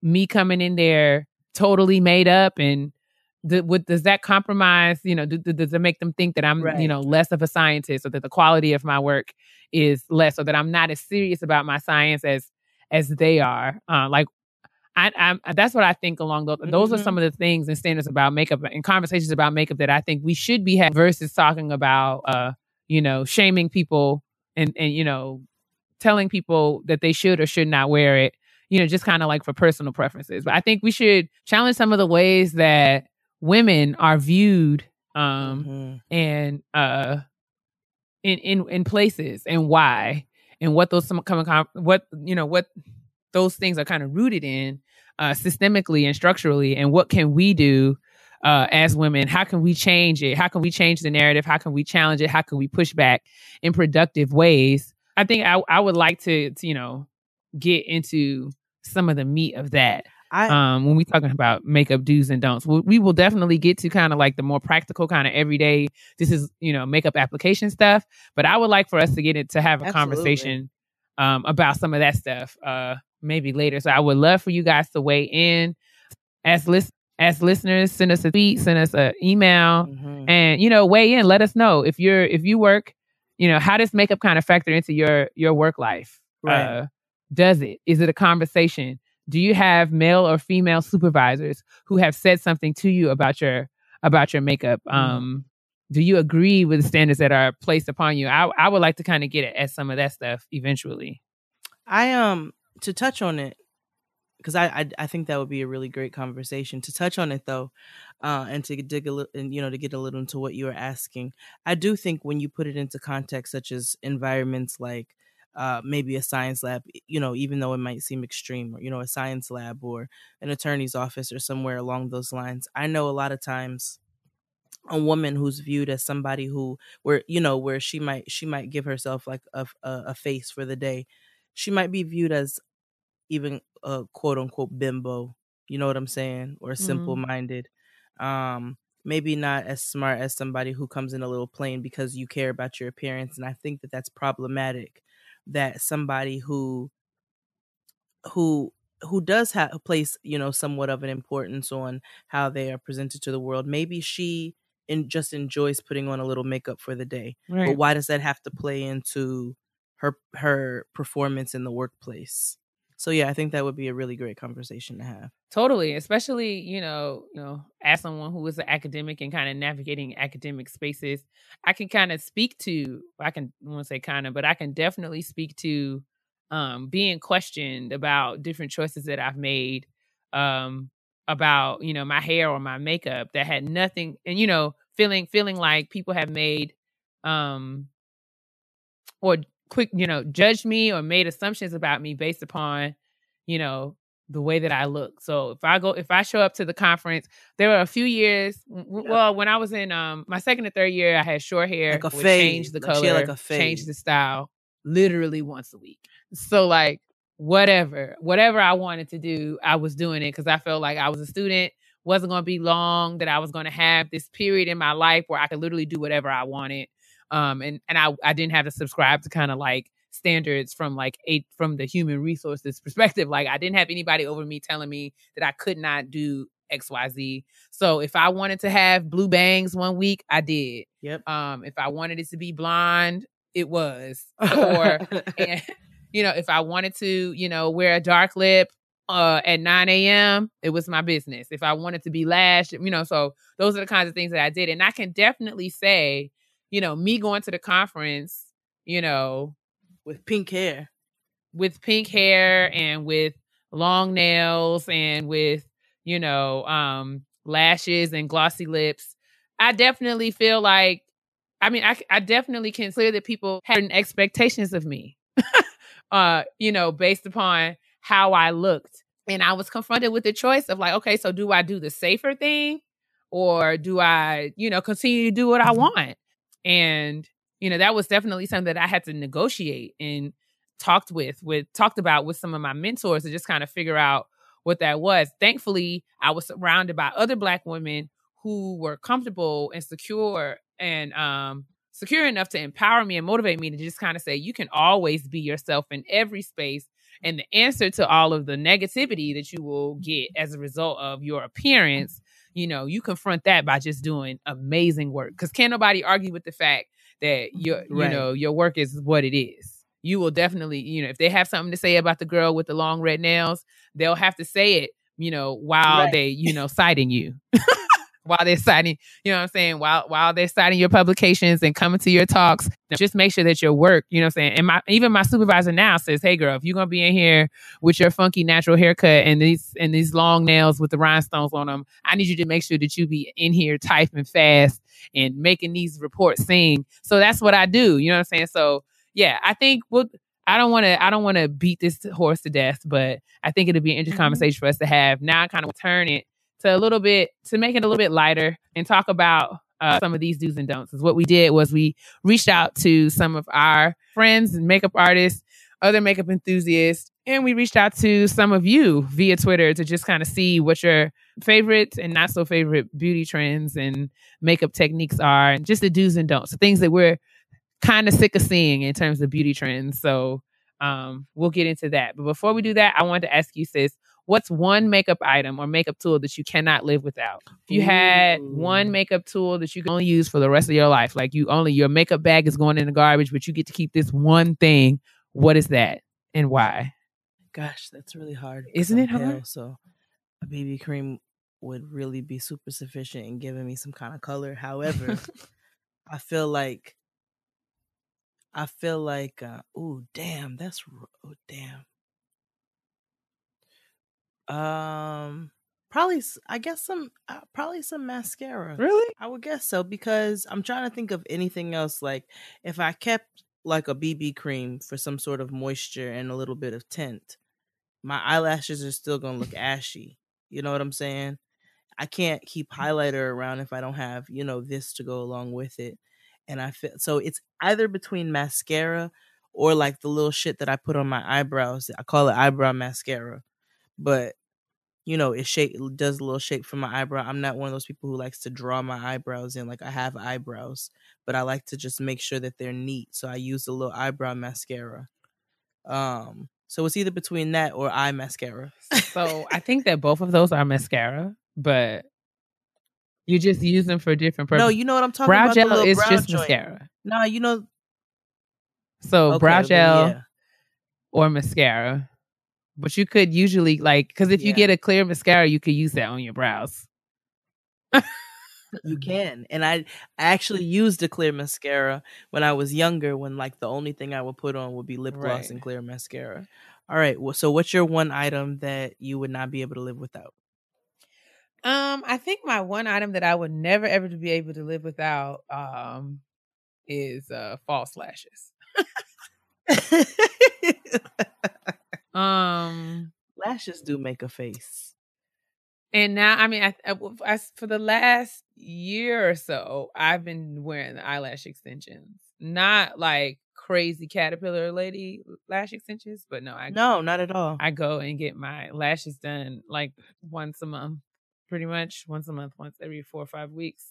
me coming in there totally made up and would, does that compromise you know do, do- does it make them think that i'm you know less of a scientist or that the quality of my work is less or that i'm not as serious about my science as as they are uh, like I, I'm, that's what I think along those. Those are Mhm. some of the things and standards about makeup and conversations about makeup that I think we should be having versus talking about, uh, you know, shaming people and and you know, telling people that they should or should not wear it. You know, just kind of like for personal preferences. But I think we should challenge some of the ways that women are viewed um, Mhm. and uh, in in in places and why and what those some come com- what you know what those things are kind of rooted in uh, systemically and structurally and what can we do uh, as women? How can we change it? How can we change the narrative? How can we challenge it? How can we push back in productive ways? I think i, I would like to, to you know get into some of the meat of that I um when we talking about makeup do's and don'ts we, we will definitely get to kind of like the more practical kind of everyday this is you know makeup application stuff but i would like for us to get it to have a Absolutely. conversation um about some of that stuff uh maybe later so i would love for you guys to weigh in as list as listeners send us a tweet send us an email mhm. and you know weigh in let us know if you're if you work you know how does makeup kind of factor into your your work life Right. uh does it is it a conversation do you have male or female supervisors who have said something to you about your about your makeup Mhm. um do you agree with the standards that are placed upon you i, I would like to kind of get at some of that stuff eventually I um to touch on it because I, I I think that would be a really great conversation to touch on it though, uh, and to dig a little and you know to get a little into what you were asking. I do think when you put it into context such as environments like uh, maybe a science lab, you know, even though it might seem extreme, or you know, a science lab or an attorney's office or somewhere along those lines. I know a lot of times a woman who's viewed as somebody who where you know where she might she might give herself like a, a, a face for the day she might be viewed as even a quote unquote bimbo you know what i'm saying or simple minded um maybe not as smart as somebody who comes in a little plain because you care about your appearance and i think that that's problematic that somebody who who who does have place you know somewhat of an importance on how they are presented to the world. Maybe she and just enjoys putting on a little makeup for the day right. but why does that have to play into her her performance in the workplace so yeah i think that would be a really great conversation to have Totally, especially you know, you know, as someone who is an academic and kind of navigating academic spaces, I can kind of speak to. I can I won't say kind of, but I can definitely speak to um, being questioned about different choices that I've made um, about you know my hair or my makeup that had nothing, and you know, feeling feeling like people have made um, or quick, you know, judged me or made assumptions about me based upon, you know, the way that I look. So if I go, if I show up to the conference, there were a few years. Well, when I was in um my second or third year, I had short hair. Like a fade. change the Like, color, like a change the style, literally once a week. So like whatever, whatever I wanted to do, I was doing it because I felt like I was a student. Wasn't going to be long that I was going to have this period in my life where I could literally do whatever I wanted. Um, and and I I didn't have to subscribe to kind of like standards from like a from the human resources <laughs> perspective. Like I didn't have anybody over me telling me that I could not do XYZ. So if I wanted to have blue bangs one week, I did. Yep. Um, if I wanted it to be blonde, it was. Or <laughs> and, you know, if I wanted to, you know, wear a dark lip uh at 9 a.m., it was my business. If I wanted to be lashed, you know, so those are the kinds of things that I did. And I can definitely say, you know, me going to the conference, you know, with pink hair. with pink hair and with long nails and with you know um lashes and glossy lips i definitely feel like i mean i, I definitely can clear that people had expectations of me <laughs> uh you know based upon how i looked. And i was confronted with the choice of like okay so do i do the safer thing or do i you know continue to do what i want and you know that was definitely something that i had to negotiate and talked with with talked about with some of my mentors to just kind of figure out what that was. Thankfully i was surrounded by other black women who were comfortable and secure and um secure enough to empower me and motivate me to just kind of say you can always be yourself in every space and the answer to all of the negativity that you will get as a result of your appearance you know you confront that by just doing amazing work because can't nobody argue with the fact that your you Right. know your work is what it is you will definitely you know if they have something to say about the girl with the long red nails they'll have to say it you know while Right. they you know citing you <laughs> while they're citing you know what i'm saying while while they're citing your publications and coming to your talks just make sure that your work you know what i'm saying and my even my supervisor now says hey girl if you're gonna be in here with your funky natural haircut and these and these long nails with the rhinestones on them i need you to make sure that you be in here typing fast and making these reports sing so that's what i do you know what i'm saying so yeah i think we'll I don't want to. I don't want to beat this horse to death, but I think it'll be an interesting Mhm. conversation for us to have. Now, I kind of turn it to a little bit to make it a little bit lighter and talk about uh, some of these do's and don'ts. 'Cause what we did was we reached out to some of our friends and makeup artists, other makeup enthusiasts, and we reached out to some of you via Twitter to just kind of see what your favorite and not so favorite beauty trends and makeup techniques are, and just the do's and don'ts, the things that we're kind of sick of seeing in terms of beauty trends. So um, we'll get into that. But before we do that, I wanted to ask you, sis, what's one makeup item or makeup tool that you cannot live without? If you had one makeup tool that you can only use for the rest of your life, like you only your makeup bag is going in the garbage, but you get to keep this one thing, what is that and why? Gosh, that's really hard. Isn't it hard? pale, so a BB cream would really be super sufficient in giving me some kind of color. However, <laughs> I feel like I feel like uh oh damn, that's oh damn. Um probably s- I guess some uh, probably some mascara. really? I would guess so because I'm trying to think of anything else. Like if I kept like a BB cream for some sort of moisture and a little bit of tint, my eyelashes are still gonna look ashy. You know what I'm saying? I can't keep highlighter around if I don't have you know this to go along with it. And I feel so it's either between mascara or like the little shit that I put on my eyebrows. I call it eyebrow mascara, but you know, it shape it does a little shape for my eyebrow. I'm not one of those people who likes to draw my eyebrows in. Like I have eyebrows, but I like to just make sure that they're neat. So I use a little eyebrow mascara. Um, so it's either between that or eye mascara. So I think that both of <laughs> those are mascara, but you just use them for different purposes. no, you know what I'm talking brow about. gel is brow just joint. mascara. Nah, you know. So okay, brow gel yeah. or mascara. But you could usually like because if you get a clear mascara, you could use that on your brows. You can. And I, I actually used a clear mascara when I was younger when like the only thing I would put on would be lip gloss Right. and clear mascara. All right. Well, so what's your one item that you would not be able to live without? Um, I think my one item that I would never ever be able to live without um is uh false lashes. <laughs> <laughs> Um, Lashes do make a face. and now I mean, I, I, I- for the last year or so, I've been wearing the eyelash extensions, not like crazy caterpillar lady lash extensions, but no, I No, not at all. I go and get my lashes done like once a month, pretty much once a month, once every four or five weeks.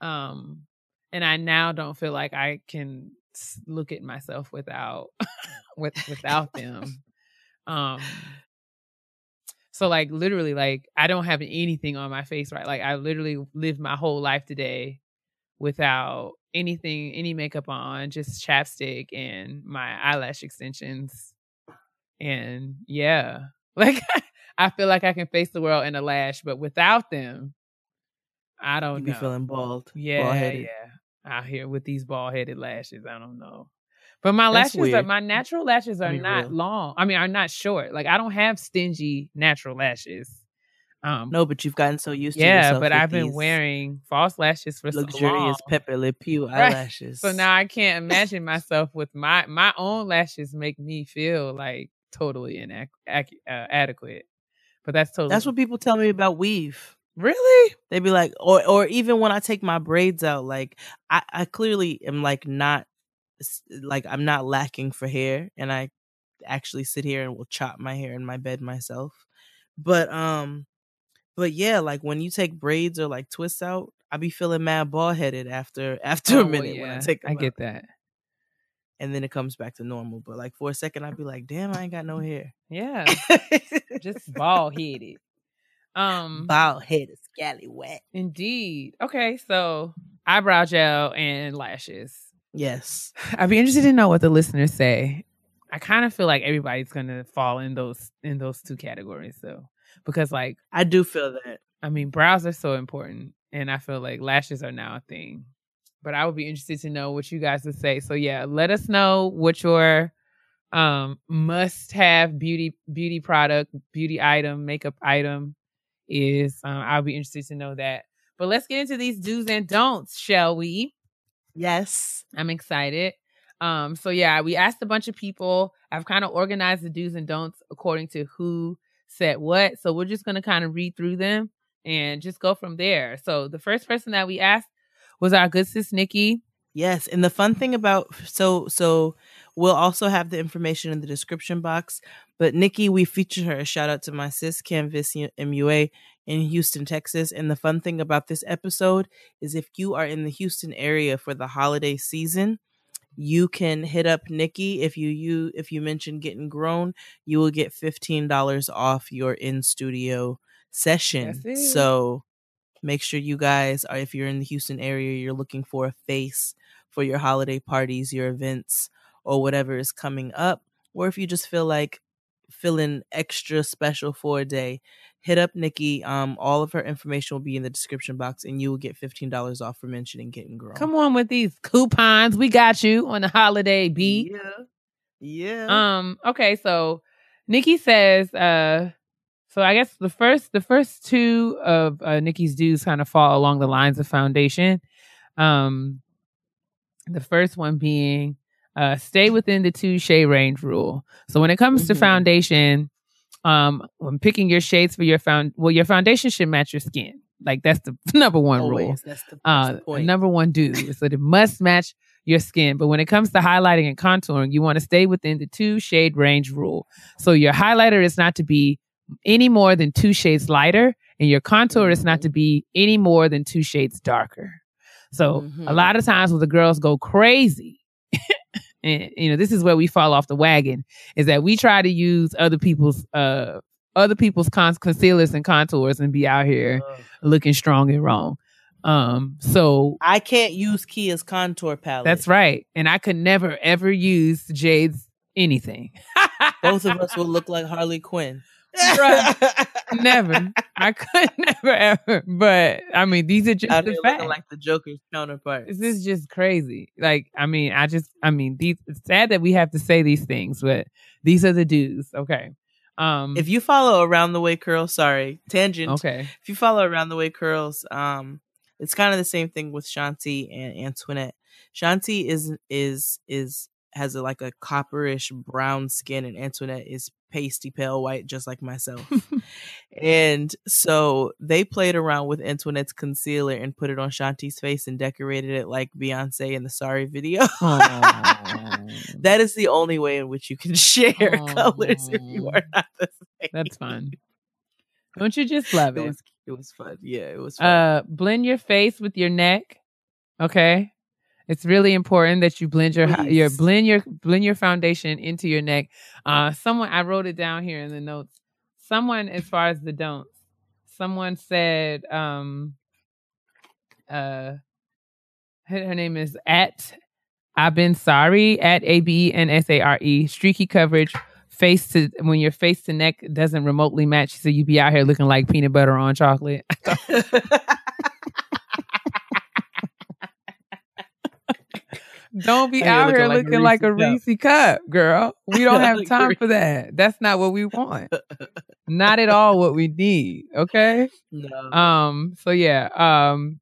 Um, and I now don't feel like I can look at myself without <laughs> with without <laughs> them. Um, so like literally, like I don't have anything on my face, right? Like I literally lived my whole life today without anything, any makeup on, just chapstick and my eyelash extensions. And yeah, <laughs> like I feel like I can face the world in a lash, but without them, I don't You be know. feeling bald. yeah, bald-headed. yeah. Out here with these bald headed lashes, I don't know. But my That's lashes are my natural lashes are not real. long. I mean, are not short. Like I don't have stingy natural lashes. Um, No, but you've gotten so used to yeah, but I've been wearing false lashes for so long. luxurious Pepe Le Pew <laughs> Right. eyelashes. So now I can't <laughs> imagine myself with my my own lashes make me feel like totally inac- uh. But that's totally that's what people tell me about weave. really They'd be like, or or even when I take my braids out, like I, I clearly am like not like I'm not lacking for hair, and I actually sit here and will chop my hair in my bed myself. But um, but yeah, like when you take braids or like twists out, I be feeling mad bald headed after <laughs> after Oh, a minute when I yeah, take. I them get out. that. and then it comes back to normal. But like for a second, I'd be like, damn, I ain't got no hair. Yeah, <laughs> just bald headed. Um, bald headed, scallywag. indeed. Okay, so eyebrow gel and lashes. Yes. I'd be interested to know what the listeners say. I kind of feel like everybody's gonna fall in those in those two categories, though, because like I do feel that. I mean, brows are so important, and I feel like lashes are now a thing. But I would be interested to know what you guys would say. So yeah, let us know what your um must have beauty beauty product, beauty item, makeup item is. Um, I'll be interested to know that. But let's get into these do's and don'ts, shall we? Yes. I'm excited. Um, so yeah, we asked a bunch of people. I've kind of organized the do's and don'ts according to who said what. So we're just gonna kind of read through them and just go from there. So the first person that we asked was our good sis Nikki. Yes, and the fun thing about so so we'll also have the information in the description box. But Nikki, we featured her. A shout out to my sis Canvas MUA in Houston, Texas. And the fun thing about this episode is if you are in the Houston area for the holiday season, you can hit up Nikki if you you if you mention getting grown, you will get fifteen dollars off your in studio session. So make sure you guys are if you're in the Houston area, you're looking for a face for your holiday parties, your events, or whatever is coming up, or if you just feel like feeling extra special for a day, hit up Nikki. Um, all of her information will be in the description box, and you will get fifteen dollars off for mentioning getting grown. Come on with these coupons. We got you on the holiday beat. Yeah, yeah. Um, okay, so Nikki says, uh, so I guess the first the first two of uh, Nikki's dues kind of fall along the lines of foundation. Um, the first one being uh, stay within the two shade range rule. So when it comes to Mhm. foundation, um, when picking your shades for your found, well, your foundation should match your skin. Like that's the <laughs> number one rule That's the, that's uh, the point. number one do is that it must match your skin. But when it comes to highlighting and contouring, you want to stay within the two shade range rule. So your highlighter is not to be any more than two shades lighter, and your contour is not to be any more than two shades darker. So a Mhm. lot of times when the girls go crazy, and you know this is where we fall off the wagon, is that we try to use other people's uh other people's con- concealers and contours and be out here Ugh. looking strong and wrong. Um, so I can't use Keia's contour palette. that's right. And I could never ever use Jade's anything. <laughs> Both of us will look like Harley Quinn. Bruh. <laughs> never. I could <laughs> never ever. But I mean, these are just Out the facts. like the Joker's counterpart. this is just crazy. Like, I mean, I just, I mean, these. It's sad that we have to say these things, but these are the dues. Okay. Um. if you follow around the way curls, sorry, tangent. okay. If you follow around the way curls, um, it's kind of the same thing with Shanti and Antoinette. Shanti is is is has a, like a copperish brown skin, and Antoinette is pasty pale white, just like myself. <laughs> and so they played around with Antoinette's concealer and put it on Shanti's face and decorated it like Beyonce in the Sorry video. <laughs> that is the only way in which you can <laughs> share colors if you are not the same. That's fun. Don't you just love It it? was it was fun. Yeah, it was fun. Uh, blend your face with your neck. Okay, it's really important that you blend your your blend your blend your foundation into your neck. Uh, someone I wrote it down here in the notes. Someone, as far as the don'ts, someone said, um, uh, her, her name is at I've been sorry at A B E N S A R E streaky coverage. Face to when your face to neck doesn't remotely match, so you be out here looking like peanut butter on chocolate. <laughs> <laughs> Don't be Out here looking like a like a Reese's Reese cup, girl. We don't <laughs> have time for that. That's not what we want. <laughs> not at all what we need. Okay. no. Um. So yeah. Um.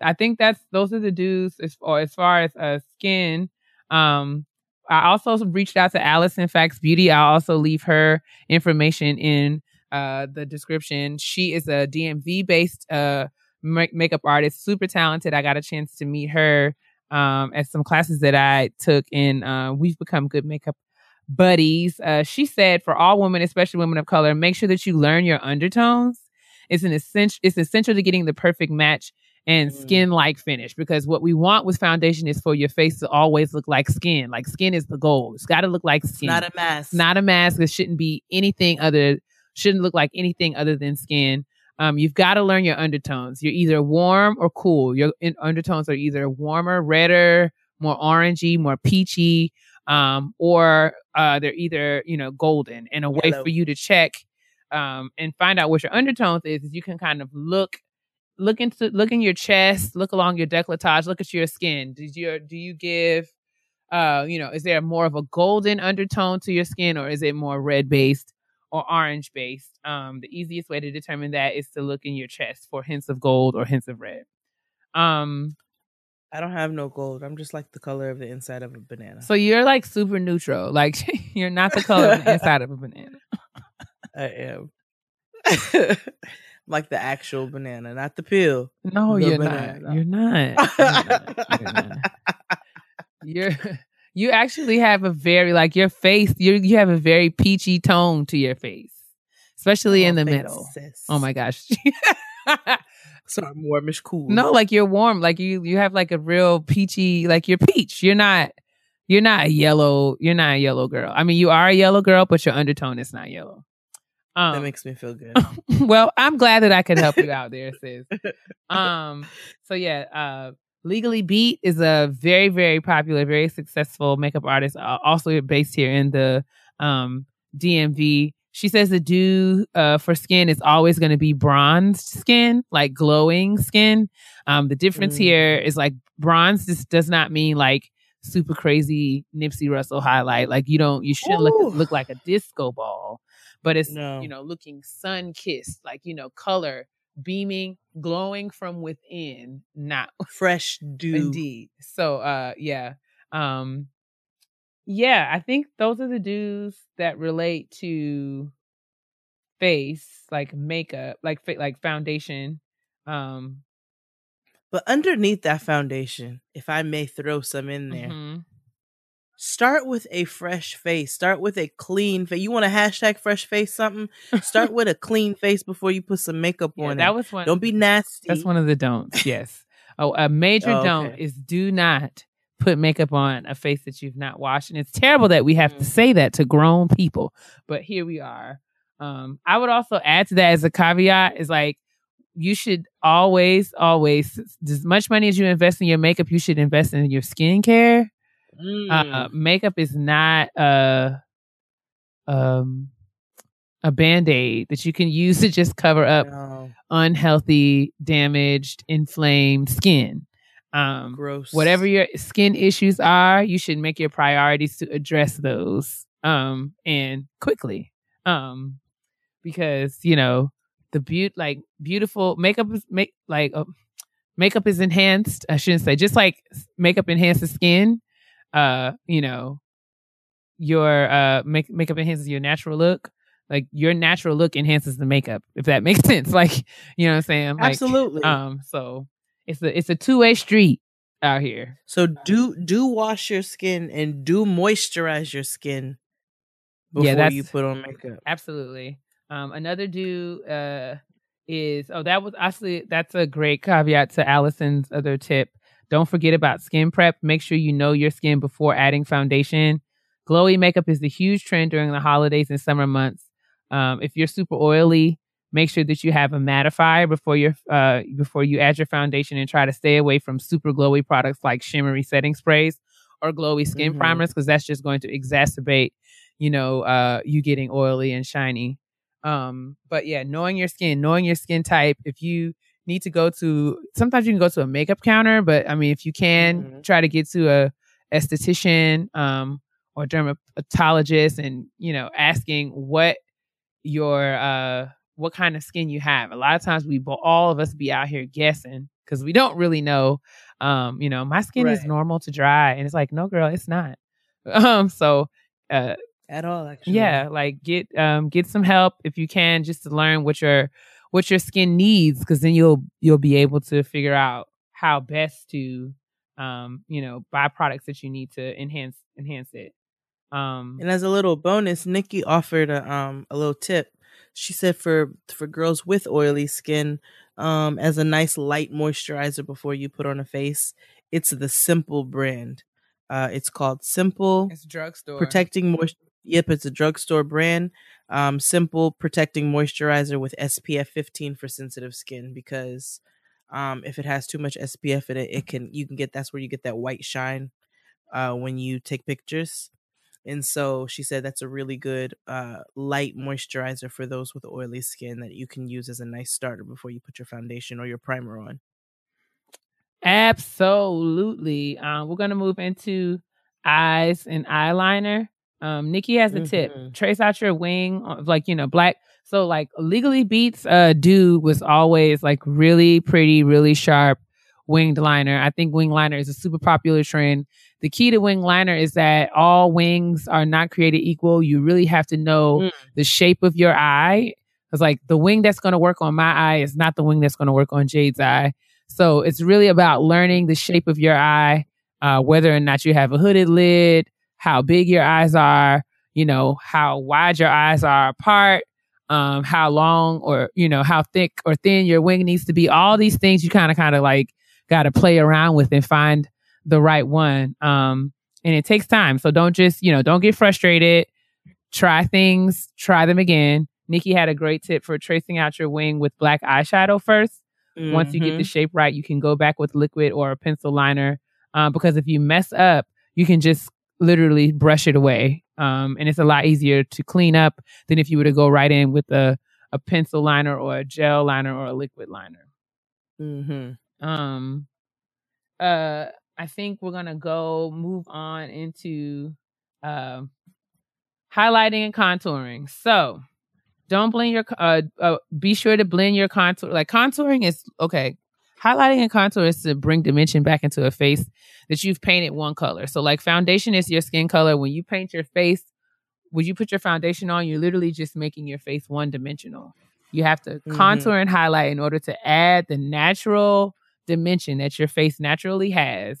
I think that's those are the dues as or as far as uh skin. Um. I also reached out to Allison Fax Beauty. I'll also leave her information in uh the description. She is a DMV based uh ma- makeup artist, super talented. I got a chance to meet her um at some classes that I took, and uh, we've become good makeup buddies. Uh, she said for all women, especially women of color, make sure that you learn your undertones. It's an essential. It's essential to getting the perfect match and Mm. skin like finish because what we want with foundation is for your face to always look like skin. Like skin is the goal. It's got to look like It's skin. not a mask. It's not a mask. It shouldn't be anything other. Shouldn't look like anything other than skin. Um, you've got to learn your undertones. You're either warm or cool. Your in- undertones are either warmer, redder, more orangey, more peachy, um, or uh, they're either you know golden. And a way Yellow. for you to check um, and find out what your undertones is is you can kind of look look into look in your chest, look along your decolletage, look at your skin. Did you do you give uh you know is there more of a golden undertone to your skin or is it more red based or orange based? Um, the easiest way to determine that is to look in your chest for hints of gold or hints of red. Um, I don't have no gold. I'm just like the color of the inside of a banana. so you're like super neutral, like <laughs> you're not the color of the <laughs> inside of a banana. I am. <laughs> Like the actual banana, not the peel. No, The you're banana. not. You're not. You're not. You're not. You're you actually have a very like your face. You you have a very peachy tone to your face, especially in Oh, the thanks, middle. sis. Oh my gosh. <laughs> So I'm warmish cool. no, like you're warm. Like you you have like a real peachy. Like you're peach. You're not. You're not a yellow. You're not a yellow girl. I mean, you are a yellow girl, but your undertone is not yellow. Um, that makes me feel good. <laughs> well, I'm glad that I could help you <laughs> out there, sis. Um, so yeah, uh, Legally Beat is a very, very popular, very successful makeup artist, uh, also based here in the um DMV. She says the do uh, for skin is always going to be bronzed skin, like glowing skin. Um, the difference Mm. here is like bronze just does not mean like super crazy Nipsey Russell highlight. Like you don't, you shouldn't look look like a disco ball, but it's No. you know looking sun kissed, like you know color beaming, glowing from within, not <laughs> Fresh dew. Indeed. So uh yeah. Um yeah, I think those are the dues that relate to face, like makeup, like like foundation. Um But underneath that foundation, if I may throw some in there, mhm. Start with a fresh face. Start with a clean face. You want to hashtag fresh face something? Start with a <laughs> clean face before you put some makeup Yeah, on that it. was one Don't be nasty. That's one of the don'ts. Yes. Oh, a major Oh, don't is do not put makeup on a face that you've not washed. And it's terrible that we have to Mm. say that to grown people, but here we are. Um, I would also add to that as a caveat is like you should always, always, as much money as you invest in your makeup, you should invest in your skincare. Mm. Uh, makeup is not a um a band-aid that you can use <laughs> to just cover up No, unhealthy, damaged, inflamed skin. Um, gross. whatever your skin issues are, you should make your priorities to address those um, and quickly. Um, because you know the beaut like beautiful makeup is make like uh, makeup is enhanced. I shouldn't say just like makeup enhances skin. Uh, you know, your uh make, makeup enhances your natural look. Like your natural look enhances the makeup, if that <laughs> makes sense. Like you know what I'm saying? Like, Absolutely. Um, so it's a it's a two way street out here. So do do wash your skin and do moisturize your skin before Yeah, you put on makeup. Absolutely. Um, another do uh is oh that was actually that's a great caveat to Allison's other tip. Don't forget about skin prep. Make sure you know your skin before adding foundation. Glowy makeup is the huge trend during the holidays and summer months. Um, if you're super oily, make sure that you have a mattifier before your uh before you add your foundation and try to stay away from super glowy products like shimmery setting sprays or glowy skin Mhm. primers because that's just going to exacerbate you know uh you getting oily and shiny um but yeah knowing your skin knowing your skin type if you need to go to sometimes you can go to a makeup counter but i mean if you can Mhm. try to get to a esthetician um or dermatologist and you know asking what your uh what kind of skin you have a lot of times we all of us be out here guessing because we don't really know um you know my skin is normal to dry and it's like no girl it's not <laughs> um so uh At all, actually. yeah like get um get some help if you can just to learn what your what your skin needs because then you'll you'll be able to figure out how best to um you know buy products that you need to enhance enhance it um And as a little bonus, Nikki offered a um a little tip. She said for for girls with oily skin, um, as a nice light moisturizer before you put on a face, it's the Simple brand. Uh, it's called Simple It's drugstore. Protecting Moist. Yep, it's a drugstore brand. Um, Simple Protecting Moisturizer with SPF 15 for sensitive skin because um, if it has too much SPF in it, it can you can get that's where you get that white shine uh, when you take pictures. And so she said that's a really good uh, light moisturizer for those with oily skin that you can use as a nice starter before you put your foundation or your primer on. Absolutely. Um, we're gonna move into eyes and eyeliner. Um, Nikki has a tip. Mhm. Trace out your wing of like, you know, black. So like Legally Beats uh dude was always like really pretty, really sharp winged liner. I think wing liner is a super popular trend. The key to wing liner is that all wings are not created equal. You really have to know Mm. the shape of your eye. Cause like the wing that's going to work on my eye is not the wing that's going to work on Jade's eye. So it's really about learning the shape of your eye, uh, whether or not you have a hooded lid, how big your eyes are, you know, how wide your eyes are apart, um, how long or, you know, how thick or thin your wing needs to be. All these things you kind of, kind of like got to play around with and find the right one. Um, and it takes time. So don't just, you know, don't get frustrated. Try things, try them again. Nikki had a great tip for tracing out your wing with black eyeshadow first. Once you get the Mhm. shape right, you can go back with liquid or a pencil liner. Um, because if you mess up, you can just literally brush it away. Um, and it's a lot easier to clean up than if you were to go right in with a, a pencil liner or a gel liner or a liquid liner. Mhm. Um, uh, I think we're gonna go move on into um highlighting and contouring. So don't blend your uh, uh be sure to blend your contour. Like contouring is okay. Highlighting and contour is to bring dimension back into a face that you've painted one color. So like foundation is your skin color. When you paint your face, when you put your foundation on, you're literally just making your face one dimensional. You have to Mhm. contour and highlight in order to add the natural dimension that your face naturally has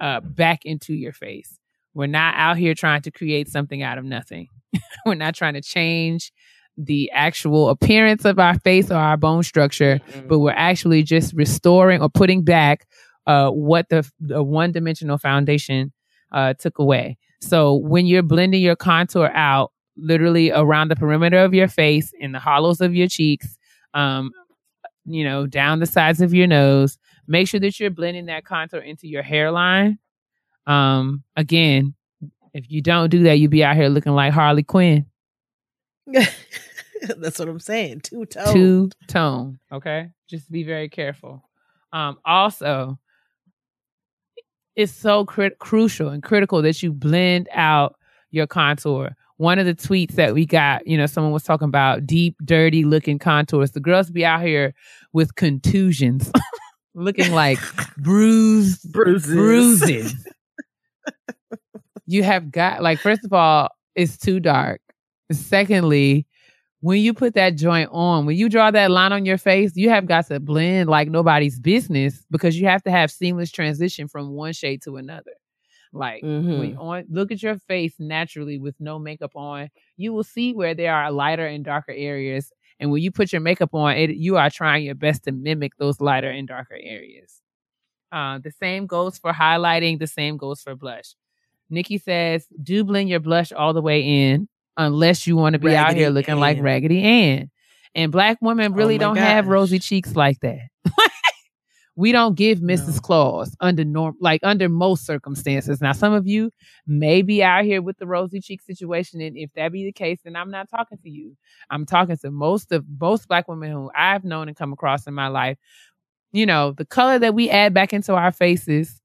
uh, back into your face. We're not out here trying to create something out of nothing. <laughs> We're not trying to change the actual appearance of our face or our bone structure, Mhm. but we're actually just restoring or putting back uh, what the, the one dimensional foundation uh, took away. So when you're blending your contour out, literally around the perimeter of your face, in the hollows of your cheeks, um, you know, down the sides of your nose, make sure that you're blending that contour into your hairline. Um, again, if you don't do that, you'll be out here looking like Harley Quinn, <laughs> That's what I'm saying. Two tone. two tone. Okay, just be very careful. Um, also, it's so crit- crucial and critical that you blend out your contour. One of the tweets that we got, you know, someone was talking about deep, dirty looking contours. The girls be out here with contusions, <laughs> looking like <laughs> bruised Bruises. bruises. you have got like first of all, it's too dark. Secondly, when you put that joint on, when you draw that line on your face, you have got to blend like nobody's business because you have to have seamless transition from one shade to another. Like when Mhm. you on look at your face naturally with no makeup on, you will see where there are lighter and darker areas. And when you put your makeup on, it you are trying your best to mimic those lighter and darker areas. Uh, the same goes for highlighting. The same goes for blush. Nikki says, do blend your blush all the way in, unless you want to be out here looking like Raggedy Ann. And black women Oh really my don't have rosy cheeks like that. <laughs> we don't give Mrs. No. Claus under norm, like under most circumstances. Now, some of you may be out here with the rosy cheek situation, and if that be the case, then I'm not talking to you. I'm talking to most of most black women who I've known and come across in my life. You know, the color that we add back into our faces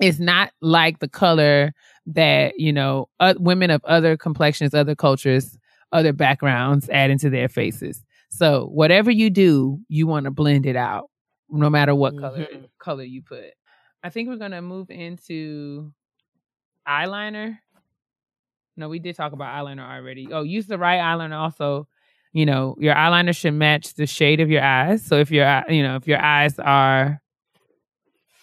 is not like the color that you know uh, women of other complexions, other cultures, other backgrounds add into their faces. So whatever you do, you want to blend it out, no matter what color Mhm. color you put. I think we're gonna move into eyeliner. No, we did talk about eyeliner already. Oh, use the right eyeliner also. You know, your eyeliner should match the shade of your eyes. So if your you know, if your eyes are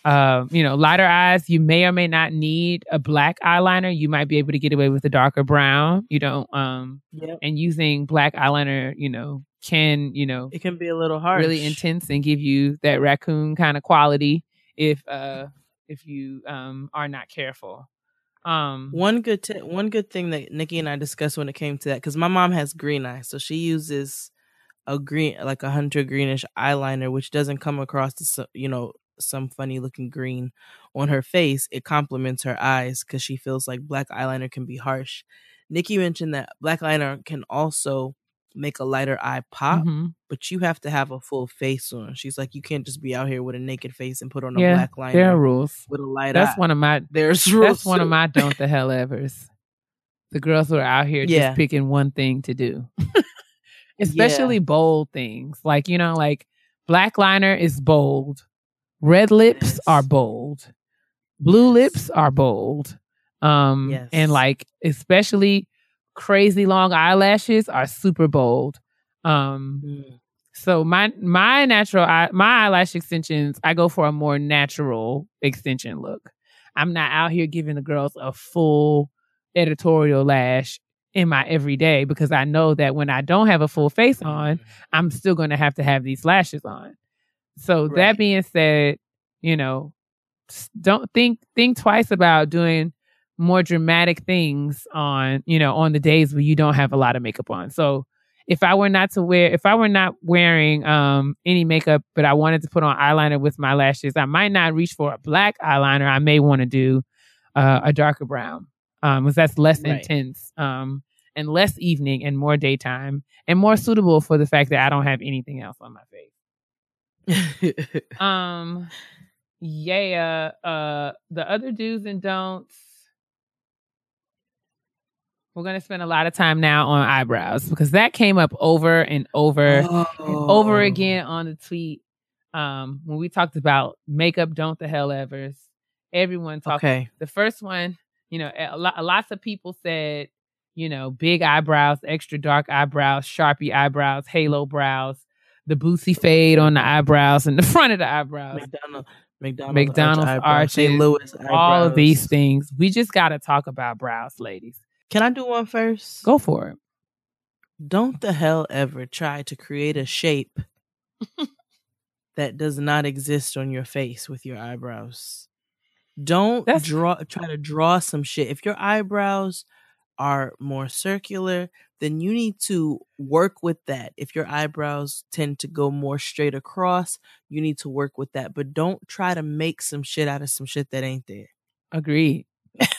uh, you know, lighter eyes, you may or may not need a black eyeliner. You might be able to get away with a darker brown. You don't um Yep. and using black eyeliner, you know, can, you know, It can be a little hard. really intense and give you that raccoon kind of quality if uh if you um are not careful. Um One good t- one good thing that Nikki and I discussed when it came to that because my mom has green eyes, so she uses a green like a hunter greenish eyeliner, which doesn't come across the, you know some funny looking green on her face. It complements her eyes because she feels like black eyeliner can be harsh. Nikki mentioned that black eyeliner can also make a lighter eye pop, mhm. but you have to have a full face on. She's like, you can't just be out here with a naked face and put on a yeah, black liner there are rules. with a light That's eye. one of my There's <laughs> rules. that's one of my don't the hell evers. The girls who are out here Yeah. just picking one thing to do. <laughs> Especially bold things. Like, you know, like black liner is bold. Red lips Yes. are bold. Blue lips are bold. Um Yes. and like especially crazy long eyelashes are super bold. Um Mm. so my my natural eye, my eyelash extensions, I go for a more natural extension look. I'm not out here giving the girls a full editorial lash in my everyday because I know that when I don't have a full face on, I'm still going to have to have these lashes on. So that being said, you know, don't think think twice about doing more dramatic things on, you know, on the days where you don't have a lot of makeup on. So if I were not to wear if I were not wearing um any makeup but I wanted to put on eyeliner with my lashes, I might not reach for a black eyeliner. I may want to do uh, a darker brown. Um because that's less Right. intense um and less evening and more daytime and more suitable for the fact that I don't have anything else on my face. <laughs> Um, yeah. Uh, the other do's and don'ts. We're gonna spend a lot of time now on eyebrows because that came up over and over and over Oh. again on the tweet. Um, when we talked about makeup, don't the hell evers. Everyone talked. Okay. The first one, you know, a lot, lots of people said, you know, big eyebrows, extra dark eyebrows, sharpie eyebrows, halo brows, the bootsy fade on the eyebrows and the front of the eyebrows. McDonald, McDonald's, McDonald's arch eyebrows, St. arches, Louis all of these things. We just got to talk about brows, ladies. Can I do one first? Go for it. Don't the hell ever try to create a shape <laughs> that does not exist on your face with your eyebrows. Don't That's- draw try to draw some shit. If your eyebrows are more circular, then you need to work with that. If your eyebrows tend to go more straight across, you need to work with that. But don't try to make some shit out of some shit that ain't there. Agreed.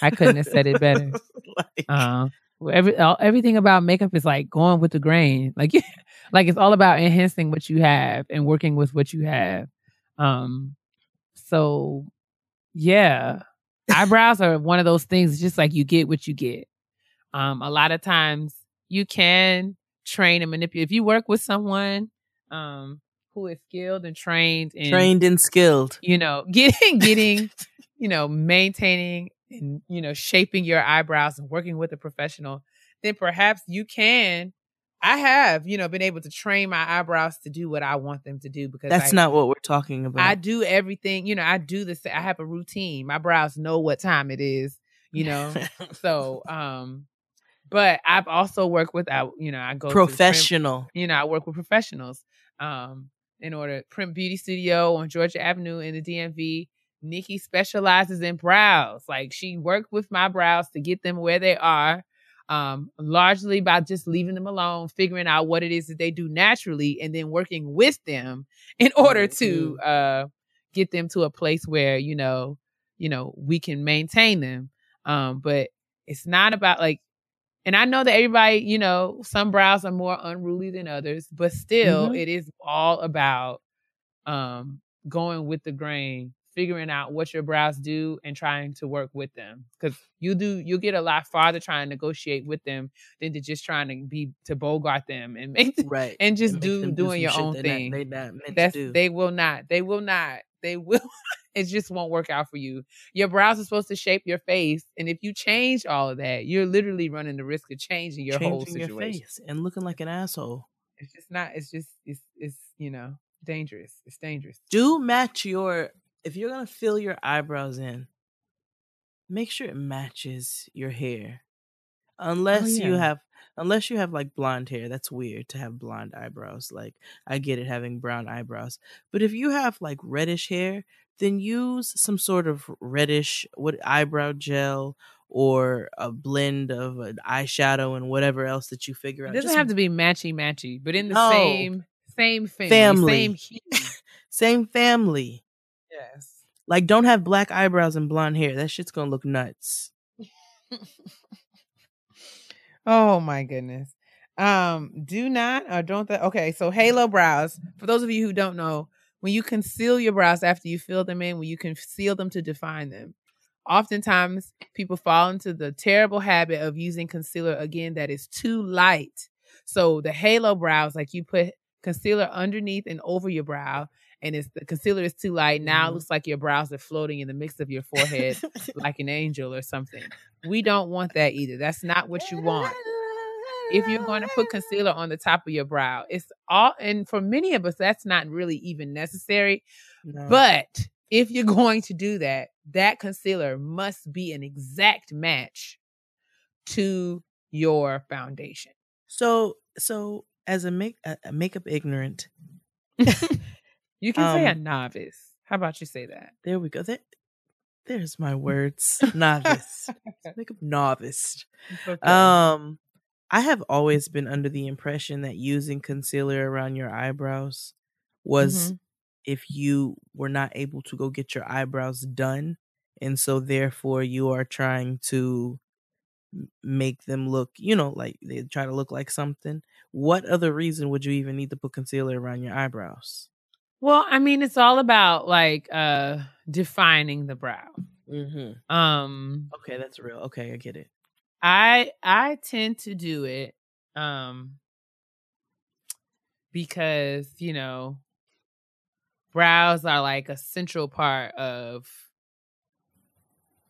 I couldn't have said it better. <laughs> Like, Uh, every all, everything about makeup is like going with the grain. Like, <laughs> like it's all about enhancing what you have and working with what you have. Um, so yeah, eyebrows are one of those things. Just like you get what you get. Um, a lot of times you can train and manipulate. If you work with someone, um, who is skilled and trained and trained and skilled. you know, <laughs> getting getting, you know, maintaining and you know shaping your eyebrows and working with a professional, then perhaps you can. I have, you know, been able to train my eyebrows to do what I want them to do because That's I, not what we're talking about. I do everything, you know, I do this. I have a routine. My brows know what time it is, you know. <laughs> so, um, but I've also worked with, I, you know, I go Prim- professional. you know, I work with professionals. Um, in order, Print Beauty Studio on Georgia Avenue in the DMV. Nikki specializes in brows. Like she worked with my brows to get them where they are. Um, largely by just leaving them alone, figuring out what it is that they do naturally, and then working with them in order to uh get them to a place where you know, you know, we can maintain them. Um, but it's not about like and I know that everybody, you know, some brows are more unruly than others, but still Mhm. it is all about um going with the grain, figuring out what your brows do and trying to work with them. Cause you do you'll get a lot farther trying to negotiate with them than to just trying to be to bogart them and make Right. <laughs> and just make do doing your own thing. Not, they not meant That's to do. they will not. They will not. They will. <laughs> it just won't work out for you. Your brows are supposed to shape your face, and if you change all of that, you're literally running the risk of changing your whole Changing your situation. face and looking like an asshole. It's just not. It's just. It's. It's. You know, dangerous. It's dangerous. Do match your if you're gonna fill your eyebrows in, make sure it matches your hair. Oh, Unless you yeah. have unless you have like blonde hair, that's weird to have blonde eyebrows. Like I get it having brown eyebrows. But if you have like reddish hair, then use some sort of reddish what eyebrow gel or a blend of an eyeshadow and whatever else that you figure out. It doesn't Just have to be matchy matchy, but in the No. same same family, Family. same <laughs> hue. same family. yes. Like, don't have black eyebrows and blonde hair. That shit's gonna look nuts. <laughs> Oh my goodness. Um, do not or don't that okay, so halo brows. For those of you who don't know, when you conceal your brows after you fill them in, when you conceal them to define them, oftentimes people fall into the terrible habit of using concealer again that is too light. So the halo brows, like you put concealer underneath and over your brow, and it's the concealer is too light. Now it Mhm. looks like your brows are floating in the mix of your forehead <laughs> like an angel or something. We don't want that either. That's not what you want. If you're going to put concealer on the top of your brow, it's all, and for many of us, that's not really even necessary. No. But if you're going to do that, that concealer must be an exact match to your foundation. so so as a make a makeup ignorant, <laughs> You can say a Um, novice. How about you say that? there we go. There, there's my <laughs> words. novice. <laughs> makeup novice. Okay. Um, I have always been under the impression that using concealer around your eyebrows was Mhm. if you were not able to go get your eyebrows done, and so therefore you are trying to make them look, you know, like they try to look like something. What other reason would you even need to put concealer around your eyebrows? Well, I mean, it's all about like uh defining the brow. Mm-hmm. Um Okay, that's real. Okay, I get it. I I tend to do it um because, you know, brows are like a central part of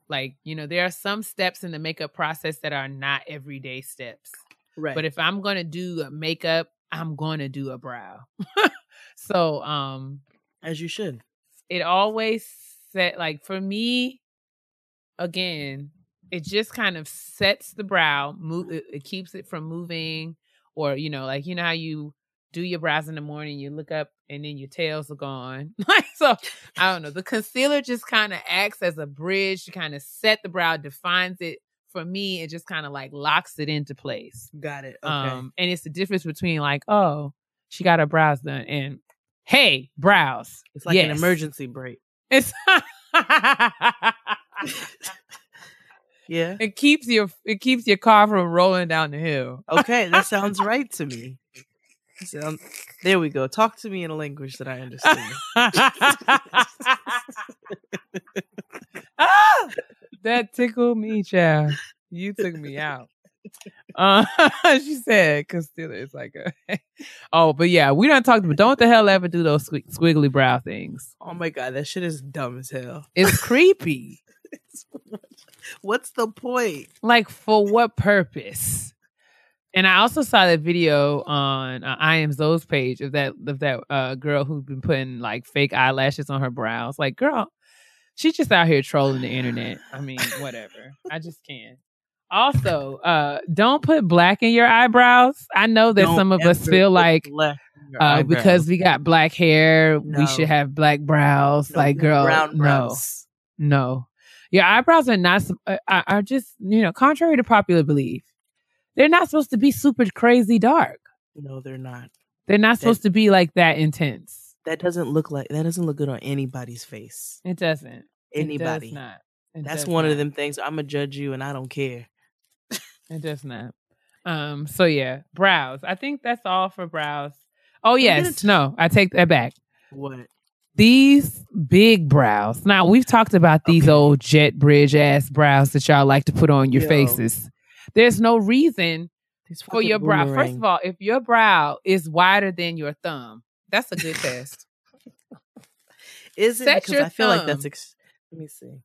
like, you know, there are some steps in the makeup process that are not everyday steps. Right. But if I'm going to do a makeup, I'm going to do a brow. <laughs> so, um as you should. it always set like for me again it just kind of sets the brow move it, it keeps it from moving or you know like you know how you do your brows in the morning you look up and then your tails are gone <laughs> like so i don't know the concealer just kind of acts as a bridge to kind of set the brow defines it for me it just kind of like locks it into place Got it. Okay. um and it's the difference between like oh she got her brows done and hey browse. it's like an emergency brake. it's <laughs> Yeah. it keeps your it keeps your car from rolling down the hill. Okay, that sounds <laughs> right to me. Sound, there we go. Talk to me in a language that I understand. <laughs> Ah, that tickled me, child. You took me out. <laughs> Uh, she said concealer is like a. <laughs> oh, but yeah, we don't talk. But don't the hell ever do those squig- squiggly brow things. oh my god, that shit is dumb as hell. <laughs> It's creepy. What's the point? Like for what purpose? And I also saw that video on uh, I am Zoe's page of that of that uh, girl who's been putting like fake eyelashes on her brows. Like, girl, she's just out here trolling the internet. I mean, whatever. I just can't. Also, uh, don't put black in your eyebrows. I know that Don't some of us feel like black uh, because we got black hair, we should have black brows. No, like, girl, brown no, brows. no. Your eyebrows are not sup- uh, are just you know contrary to popular belief. They're not supposed to be super crazy dark. No, they're not. They're not supposed to be like that intense. That doesn't look like that doesn't look good on anybody's face. It doesn't. It Anybody. does not. It That's one not. of them things. I'm gonna judge you, and I don't care. It does not. Um. So yeah, brows. I think that's all for brows. Oh yes. No, I take that back. What? These big brows. Now we've talked about these Okay. old jet bridge ass brows that y'all like to put on your Yo. faces. There's no reason for your brow. First of all, if your brow is wider than your thumb, that's a good test. <laughs> is it set because I feel like that's. Ex- Let me see.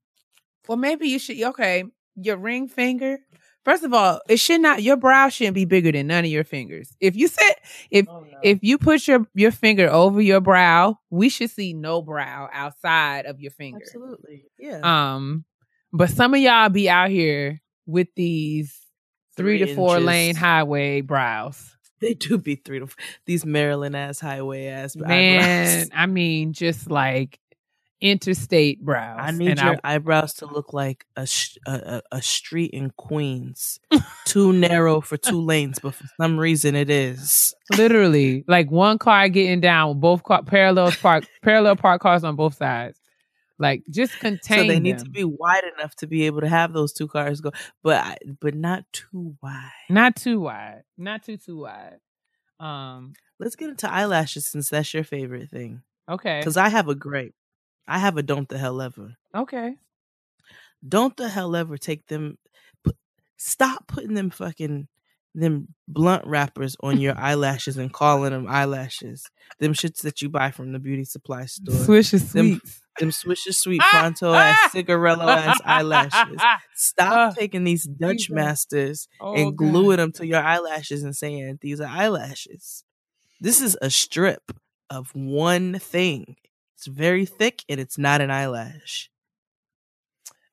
Well, maybe you should. Okay, your ring finger. First of all, it should not. Your brow shouldn't be bigger than none of your fingers. If you set, if Oh, no. if you put your your finger over your brow, we should see no brow outside of your finger. Absolutely, yeah. Um, but some of y'all be out here with these three, Three to four inches. lane highway brows. they do be three to f- these Maryland ass highway ass Man, eyebrows. I mean, just like interstate brows. I need And your eyebrows to look like a, sh- a a a street in Queens, <laughs> too narrow for two lanes, but for some reason it is. literally like one car getting down with both car parallel park parallel park cars on both sides. Like just contain. so they need to be wide enough to be able to have those two cars go, but I, but not too wide. not too wide, not too too wide. Um. Let's get into eyelashes since that's your favorite thing. Okay. Because I have a great, I have a don't the hell ever. Okay. Don't the hell ever take them. Put, stop putting them fucking them blunt wrappers on your <laughs> eyelashes and calling them eyelashes. Them shits that you buy from the beauty supply store. Swish is Them- sweet. them swisher sweet pronto ass cigarello ass eyelashes. Stop Ah, taking these Dutch masters Oh, and gluing God. them to your eyelashes and saying these are eyelashes. This is a strip of one thing. It's very thick and it's not an eyelash.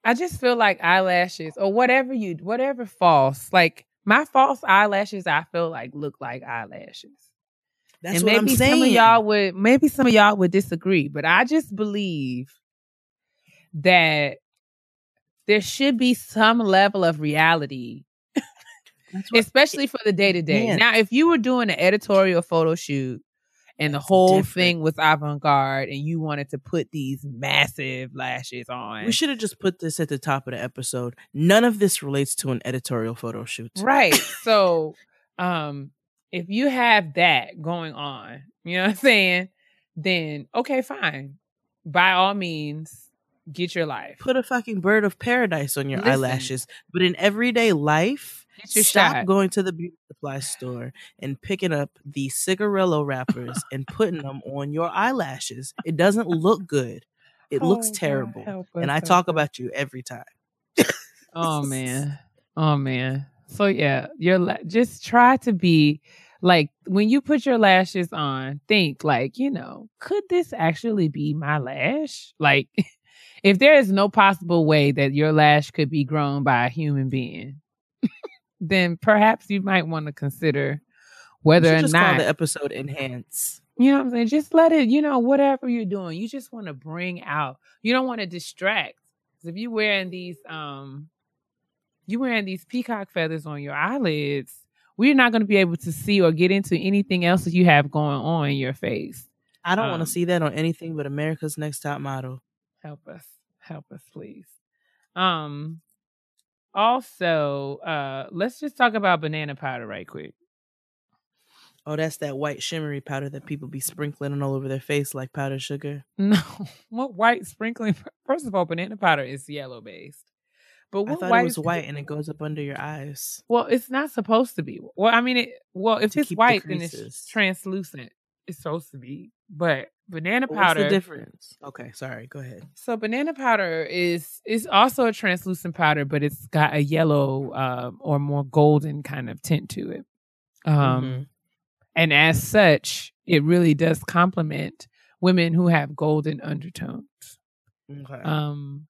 I just feel like eyelashes or whatever you whatever false like my false eyelashes. I feel like look like eyelashes. That's and what maybe I'm saying. some of y'all would maybe some of y'all would disagree, but I just believe that there should be some level of reality, <laughs> especially for the day to day. Now, if you were doing an editorial photo shoot and the whole different. thing was avant garde and you wanted to put these massive lashes on, we should have just put this at the top of the episode. None of this relates to an editorial photo shoot. Right. <laughs> So, um, if you have that going on, you know what I'm saying, then okay, fine. By all means, get your life. Put a fucking bird of paradise on your Listen. eyelashes. But in everyday life, stop shot. going to the beauty supply store and picking up the cigarello wrappers and putting them on your eyelashes. It doesn't look good. It looks Oh, God, terrible. help And I talk about you every time. Oh <laughs> man. Oh man. So yeah, your la- just try to be like when you put your lashes on, think like, you know, could this actually be my lash? Like <laughs> if there is no possible way that your lash could be grown by a human being, then perhaps you might want to consider whether or not the episode enhance. you know what I'm saying? Just let it, you know, whatever you're doing, you just want to bring out. You don't want to distract. if you're wearing these, um, you wearing these peacock feathers on your eyelids, we're not going to be able to see or get into anything else that you have going on in your face. I don't want Um, to see that on anything but America's Next Top Model. Help us, help us, please. Um, also, uh, let's just talk about banana powder right quick. Oh, that's that white shimmery powder that people be sprinkling all over their face like powdered sugar. <laughs> No, what white sprinkling? First of all, banana powder is yellow based. But I what thought white it was white and it goes up under your eyes. Well, it's not supposed to be. Well, I mean, it. Well, if it's keep the white, then it's translucent. It's supposed to be. But banana What's powder the difference? Okay, sorry. Go ahead. So banana powder is is also a translucent powder, but it's got a yellow uh, or more golden kind of tint to it. Um, Mhm. And as such, it really does complement women who have golden undertones. Okay. Um,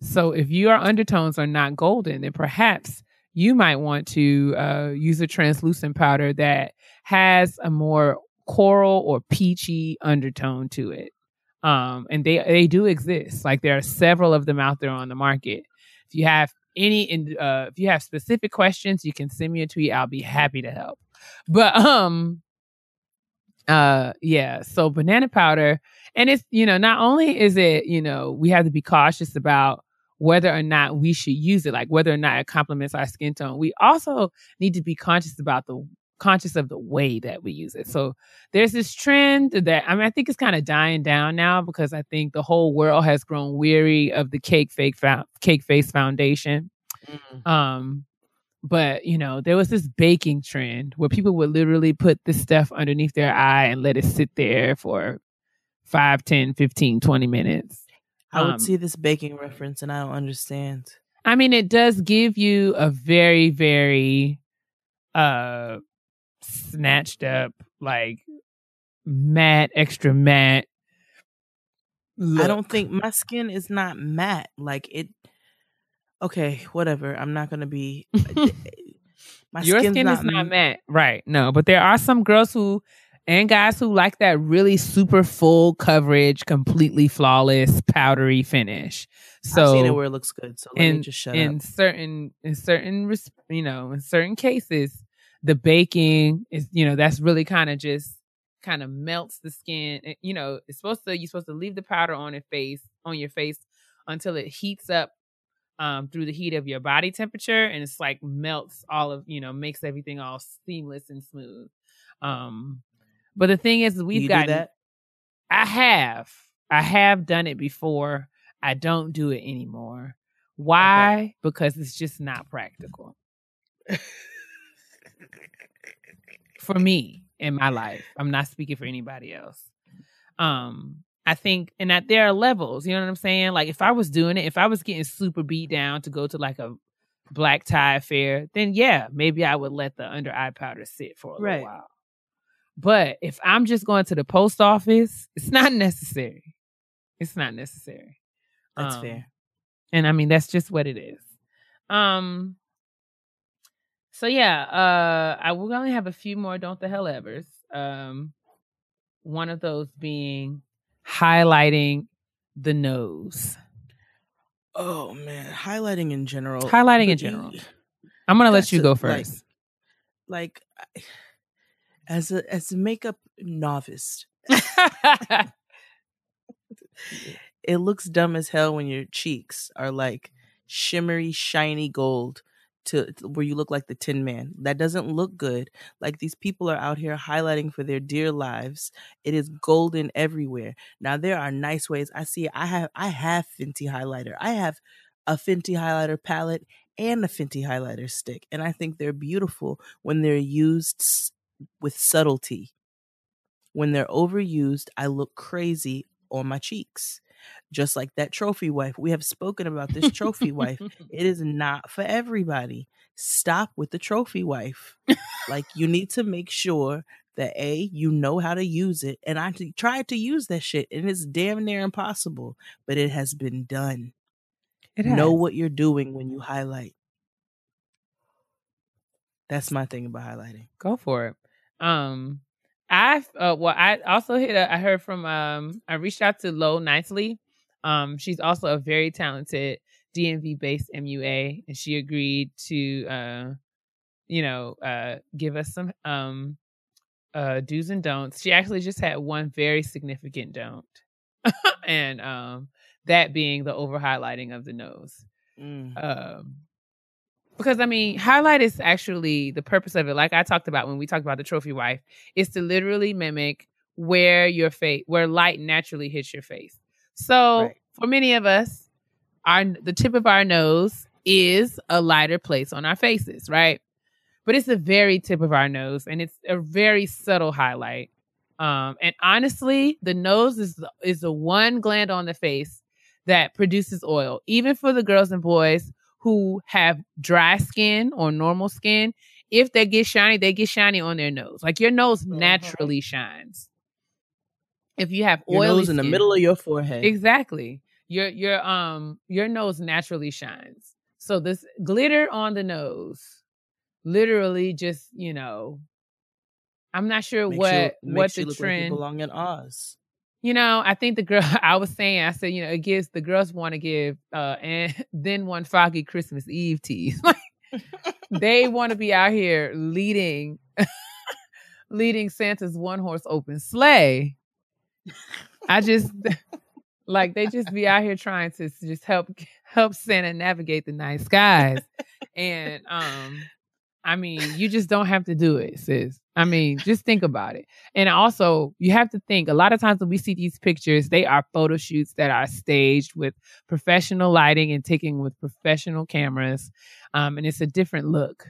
so if your undertones are not golden, then perhaps you might want to uh, use a translucent powder that has a more coral or peachy undertone to it. Um, and they they do exist. Like there are several of them out there on the market. If you have any, uh, if you have specific questions, you can send me a tweet. I'll be happy to help. But um, uh, yeah. So banana powder, and it's you know not only is it you know we have to be cautious about whether or not we should use it, like whether or not it complements our skin tone. We also need to be conscious about the conscious of the way that we use it. So there's this trend that I mean I think it's kind of dying down now because I think the whole world has grown weary of the cake fake cake face foundation. Mhm. Um but you know there was this baking trend where people would literally put this stuff underneath their eye and let it sit there for 5 10 15 20 minutes I would Um, see this baking reference and I don't understand. I mean, it does give you a very, very uh snatched up, like matte, extra matte. I don't think my skin is not matte. Like it. Okay, whatever. I'm not gonna be. Uh, <laughs> eh, my your skin's skin is not matte, right? No, but there are some girls who and guys who like that really super full coverage, completely flawless, powdery finish. So I've seen it where it looks good. So let in me just shut in up. certain in certain you know in certain cases the baking is you know that's really kind of just kind of melts the skin It- you know it's supposed to you're supposed to leave the powder on your face on your face until it heats up um through the heat of your body temperature and it's like melts all of you know makes everything all seamless and smooth um but the thing is we've got that? I have. I have done it before. I don't do it anymore. Why? Because it's just not practical <laughs> for me in my life. I'm not speaking for anybody else. Um, I think, and that there are levels. You know what I'm saying? Like if I was doing it, if I was getting super beat down to go to like a black tie affair, then yeah, maybe I would let the under eye powder sit for a Right. little while. But if I'm just going to the post office, it's not necessary. It's not necessary. That's Um, fair. And I mean that's just what it is. Um so yeah, uh I will only have a few more don't the hell evers. Um one of those being highlighting the nose. Oh man, highlighting in general. Highlighting in general. I'm gonna let you go first. Like, I- as a as a makeup novice, <laughs> it looks dumb as hell when your cheeks are like shimmery, shiny gold to where you look like the Tin Man. That doesn't look good. Like these people are out here highlighting for their dear lives. It is golden everywhere. Now there are nice ways. I see. I have. I have Fenty highlighter. I have a Fenty highlighter palette and a Fenty highlighter stick, and I think they're beautiful when they're used with subtlety. When they're overused, I look crazy on my cheeks. Just like that trophy wife. We have spoken about this trophy wife. <laughs> It is not for everybody. Stop with the trophy wife. like you need to make sure that A, you know how to use it. And I tried to use that shit and it's damn near impossible, but it has been done. It Know has. what you're doing when you highlight. That's my thing about highlighting. Go for it. Um, I uh, well, I also hit. A, I heard from. Um, I reached out to Lo Nicely. Um, she's also a very talented DMV based MUA, and she agreed to, uh, you know, uh, give us some um, uh, do's and don'ts. She actually just had one very significant don't, <laughs> and um, that being the over highlighting of the nose Mm. um because I mean, highlight is actually the purpose of it. Like I talked about when we talked about the trophy wife, is to literally mimic where your face, where light naturally hits your face. So Right. for many of us, our the tip of our nose is a lighter place on our faces, right? But it's the very tip of our nose, and it's a very subtle highlight. Um, and honestly, the nose is the, is the one gland on the face that produces oil, even for the girls and boys who have dry skin or normal skin. If they get shiny, they get shiny on their nose. Like your nose Mhm. naturally shines. If you have oil nose in the middle of your forehead. Exactly. Your your um your nose naturally shines. So this glitter on the nose literally just, you know, I'm not sure Makes what you, what the like trend. you belong in Oz. You know, I think the girl <laughs> I was saying, I said, you know, it gives the girls want to give uh and <laughs> then one foggy Christmas Eve tease. <laughs> Like they want to be out here leading leading Santa's one horse open sleigh. I just like they just be out here trying to just help help Santa navigate the night skies. and um I mean, you just don't have to do it, sis. I mean, just think about it. And also, you have to think a lot of times when we see these pictures, they are photo shoots that are staged with professional lighting and taken with professional cameras. Um, and it's a different look.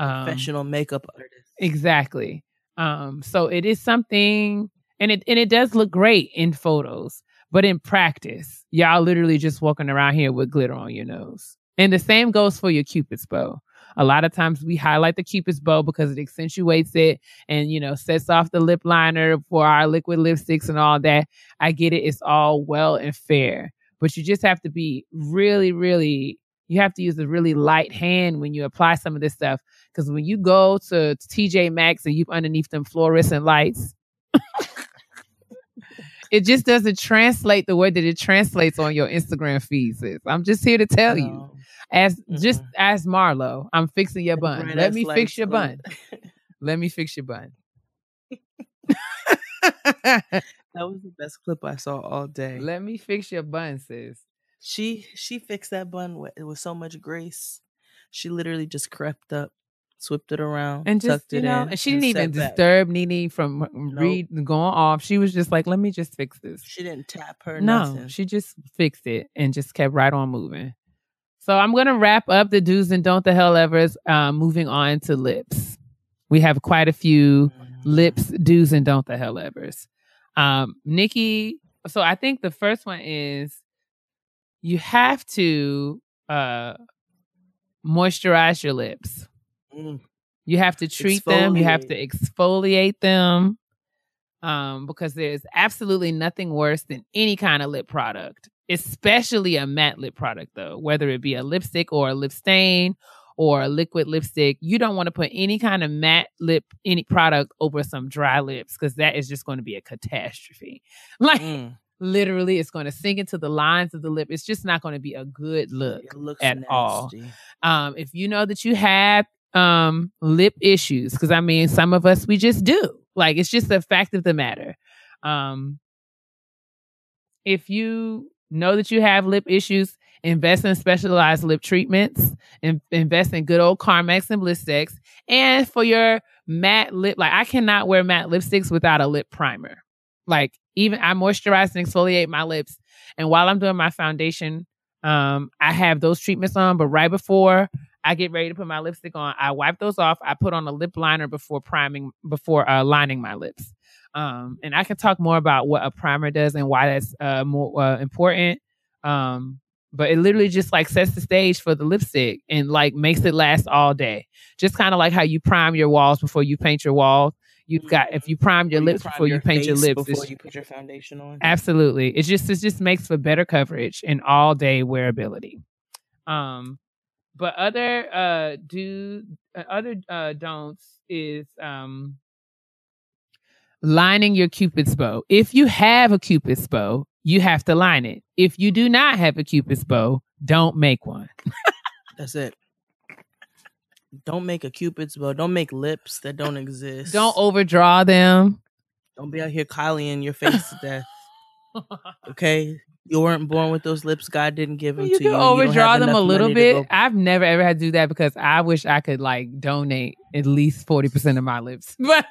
Um, Professional makeup artist. Exactly. Um, so it is something and it and it does look great in photos, but in practice, y'all literally just walking around here with glitter on your nose. And the same goes for your cupid's bow. A lot of times we highlight the cupid's bow because it accentuates it and you know sets off the lip liner for our liquid lipsticks and all that. I get it, it's all well and fair. But you just have to be really, really you have to use a really light hand when you apply some of this stuff because when you go to TJ Maxx and you've underneath them fluorescent lights, it just doesn't translate the way that it translates on your Instagram feeds. I'm just here to tell you, oh. as just Mm-mm. as Marlo, I'm fixing your bun. bright <laughs> Let me fix your bun. Let me fix your bun. That was the best clip I saw all day. Let me fix your bun, sis. She she fixed that bun with, with so much grace. She literally just crept up, swept it around, And just tucked you it know, in, and she didn't even sat back. disturb NeNe from read going off. She was just like, "Let me just fix this." She didn't tap her. No, nothing. she just fixed it and just kept right on moving. So I'm gonna wrap up the do's and don't the hell evers. Um, moving on to lips. We have quite a few Mm. lips do's and don't the hell evers. Um, Nikki. So I think the first one is you have to uh moisturize your lips. Mm. You have to treat them. You have to exfoliate them. Um, because there's absolutely nothing worse than any kind of lip product, especially a matte lip product, though, whether it be a lipstick or a lip stain or a liquid lipstick. You don't want to put any kind of matte lip, any product over some dry lips because that is just going to be a catastrophe. <laughs> Like, Mm. literally, it's going to sink into the lines of the lip. It's just not going to be a good look It looks at all um, if you know that you have um, lip issues, because I mean, some of us we just do. Like it's just a fact of the matter. Um, if you know that you have lip issues, invest in specialized lip treatments. Invest in good old Carmex and Blistex. And for your matte lip, like I cannot wear matte lipsticks without a lip primer. Like even I moisturize and exfoliate my lips, and while I'm doing my foundation, um, I have those treatments on. But right before I get ready to put my lipstick on, I wipe those off. I put on a lip liner before priming, before uh, lining my lips. Um, and I can talk more about what a primer does and why that's uh, more uh, important. Um, but it literally just like sets the stage for the lipstick and like makes it last all day. Just kind of like how you prime your walls before you paint your walls. You've got if you prime your you lips prime before you paint your lips, before you put your foundation on. Absolutely. It just it just makes for better coverage and all day wearability. Um but other uh do uh, other uh don'ts is um lining your cupid's bow. If you have a cupid's bow, you have to line it. If you do not have a cupid's bow, don't make one. That's it. Don't make a cupid's bow. Don't make lips that don't exist. Don't overdraw them. Don't be out here Kylie in your face to death. Okay, you weren't born with those lips. God didn't give them you to you. and you don't overdraw them a little bit. I've never ever had to do that because I wish I could like donate at least forty percent of my lips. <laughs> But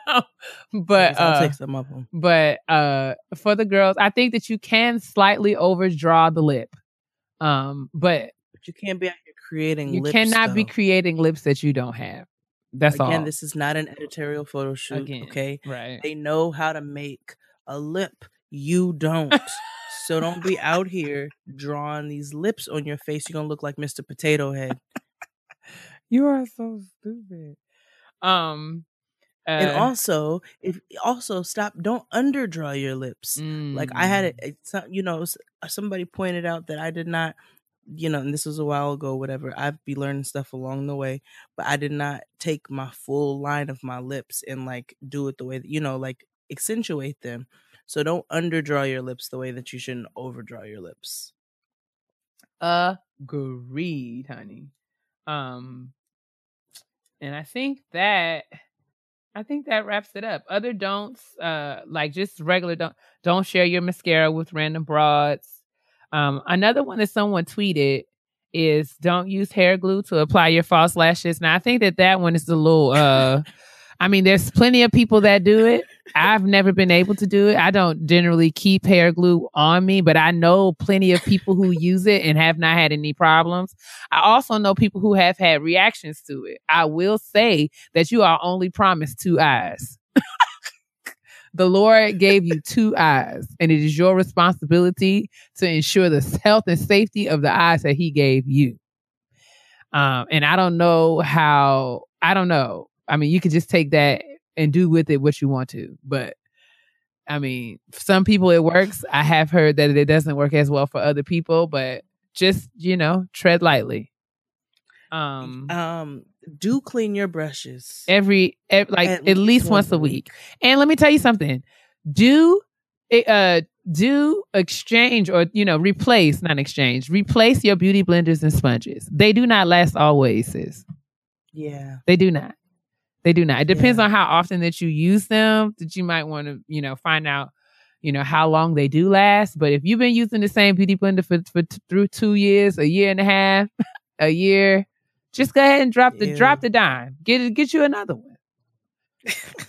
but I'll uh, take some of them. but uh for the girls, I think that you can slightly overdraw the lip. Um, but But you can't be out here creating. you lips, cannot be creating lips that you don't have. That's Again, all. Again, this is not an editorial photo shoot. Again, Okay, right. they know how to make a lip. You don't. so don't be <laughs> out here drawing these lips on your face. You're gonna look like Mr. Potato Head. <laughs> You are so stupid. Um, uh, and also, if also stop, don't underdraw your lips. Like I had it, mm, you know, somebody pointed out that I did not, you know, and this was a while ago, whatever. I'd be learning stuff along the way, but I did not take my full line of my lips and like do it the way that, you know, like accentuate them. So don't underdraw your lips the way that you shouldn't overdraw your lips. agreed, honey. Um, and I think that I think that wraps it up. Other don'ts, uh, like just regular don't don't share your mascara with random broads. Um, another one that someone tweeted is don't use hair glue to apply your false lashes. Now I think that that one is a little. Uh, I mean, there's plenty of people that do it. I've never been able to do it. I don't generally keep hair glue on me, but I know plenty of people who use it and have not had any problems. I also know people who have had reactions to it. I will say that you are only promised two eyes. <laughs> the Lord gave you two eyes, and it is your responsibility to ensure the health and safety of the eyes that He gave you. Um, and I don't know how, I don't know. I mean, you could just take that and do with it what you want to, but I mean, some people it works. I have heard that it doesn't work as well for other people, but just, you know, tread lightly. Um, Um, do clean your brushes. every, ev- like At at, least once a week. And let me tell you something. Do uh do exchange or you know replace not exchange replace your beauty blenders and sponges they do not last always sis Yeah. they do not they do not. It depends Yeah. on how often that you use them that you might want to you know find out you know how long they do last. But if you've been using the same beauty blender for, for t- through two years a year and a half <laughs> a year just go ahead and drop the Ew. drop the dime. Get it get you another one.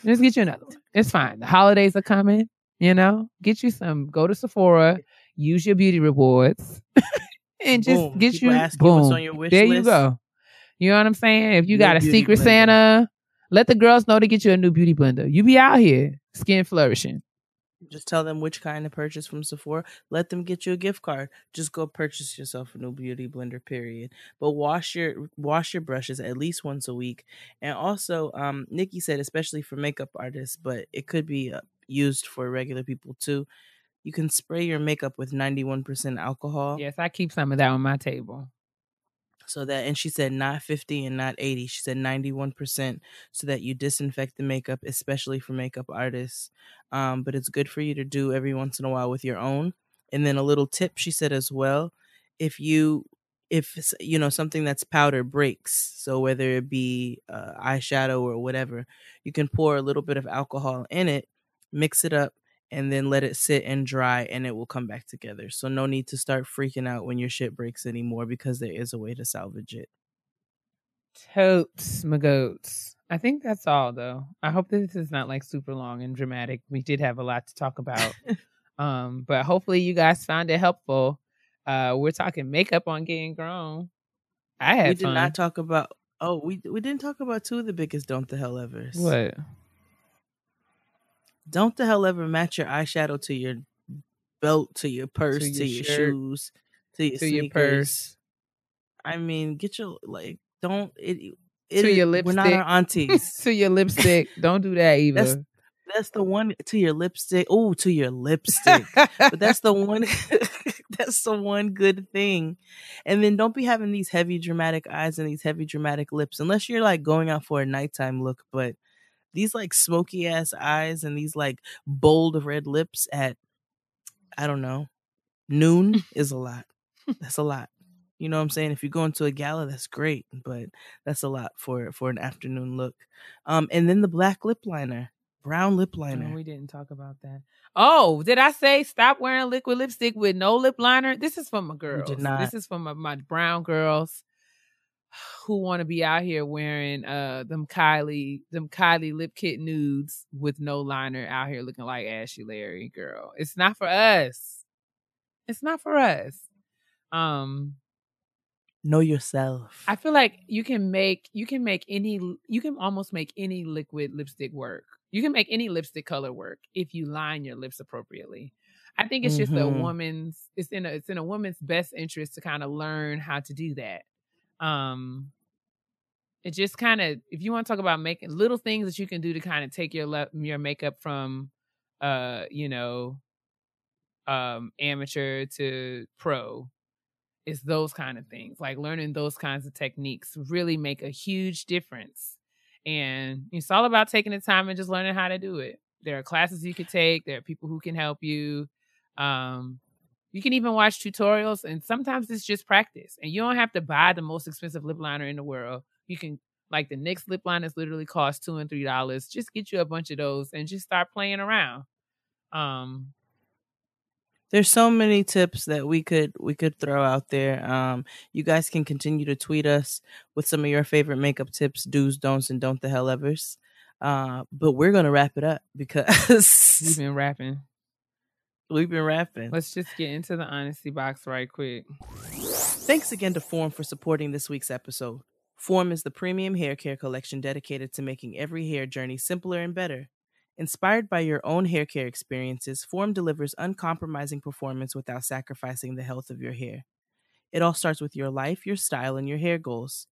Just get you another one. It's fine. The holidays are coming you know? Get you some. Go to sephora. Use your beauty rewards. <laughs> And just Boom. get People you ask you what's boom. on your wish there you go. you know what i'm saying? If you got a secret blender. santa let the girls know to get you a new beauty blender you be out here skin flourishing Just tell them which kind to purchase from Sephora. Let them get you a gift card. Just go purchase yourself a new beauty blender. Period. But wash your wash your brushes at least once a week. And also, um, Nikki said especially for makeup artists, but it could be uh, used for regular people too. You can spray your makeup with ninety one percent alcohol. yes i keep some of that on my table so that and she said not 50 and not 80 she said 91% so that you disinfect the makeup especially for makeup artists um, but it's good for you to do every once in a while with your own. And then a little tip she said as well if you if you know something that's powder breaks so whether it be uh, eyeshadow or whatever you can pour a little bit of alcohol in it mix it up and then let it sit and dry and it will come back together. So no need to start freaking out when your shit breaks anymore because there is a way to salvage it. totes my goats i think that's all though i hope that this is not like super long and dramatic we did have a lot to talk about <laughs> um but hopefully you guys found it helpful uh we're talking makeup on getting grown i had we did fun. not talk about oh, we we didn't talk about two of the biggest don't the hell evers. what Don't the hell ever match your eyeshadow to your belt, to your purse, to your your, shirt, shoes, to your to your sneakers. purse I mean, get your like don't it, it To your We're not our lipstick. <laughs> aunties. to your lipstick don't do that either That's- that's the one to your lipstick. Oh, to your lipstick. but that's the <laughs> one <laughs> that's the one good thing and then don't be having these heavy dramatic eyes and these heavy dramatic lips unless you're like going out for a nighttime look but these like smoky ass eyes and these like bold red lips at i don't know noon <laughs> is a lot. That's a lot. You know what i'm saying? If you're going to a gala that's great but that's a lot for for an afternoon look. Um and then the black lip liner brown lip liner. No, we didn't talk about that. Oh, did I say stop wearing liquid lipstick with no lip liner? This is for my girls. This is for my, my brown girls who want to be out here wearing uh them Kylie them Kylie lip kit nudes with no liner out here looking like Ashley Larry girl. It's not for us. It's not for us. Um Know yourself. I feel like you can make you can make any you can almost make any liquid lipstick work. You can make any lipstick color work if you line your lips appropriately. I think it's just a Mhm. woman's it's in a it's in a woman's best interest to kind of learn how to do that. Um it just kind of if you want to talk about making little things that you can do to kind of take your le- your makeup from uh you know um amateur to pro it's those kind of things like learning those kinds of techniques really make a huge difference and it's all about taking the time and just learning how to do it. There are classes you could take there are people who can help you um you can even watch tutorials and sometimes it's just practice and you don't have to buy the most expensive lip liner in the world you can like the NYX lip liners literally cost two and three dollars just get you a bunch of those and just start playing around um There's so many tips that we could we could throw out there. Um, you guys can continue to tweet us with some of your favorite makeup tips, do's, don'ts, and don't the hell evers. Uh, but we're gonna wrap it up because we've been rapping we've been rapping. let's just get into the honesty box right quick Thanks again to Form for supporting this week's episode. Form is the premium hair care collection dedicated to making every hair journey simpler and better. Inspired by your own hair care experiences, Form delivers uncompromising performance without sacrificing the health of your hair. It all starts with your life, your style, and your hair goals.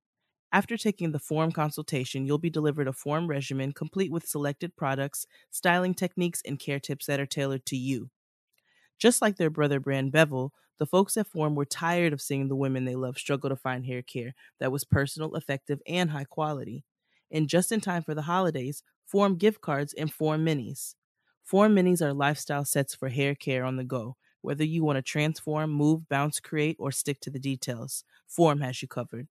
After taking the Form consultation, you'll be delivered a Form regimen complete with selected products, styling techniques, and care tips that are tailored to you. Just like their brother brand Bevel, the folks at Form were tired of seeing the women they love struggle to find hair care that was personal, effective, and high quality. And just in time for the holidays, Form gift cards and Form minis. Form minis are lifestyle sets for hair care on the go. Whether you want to transform, move, bounce, create, or stick to the details, Form has you covered.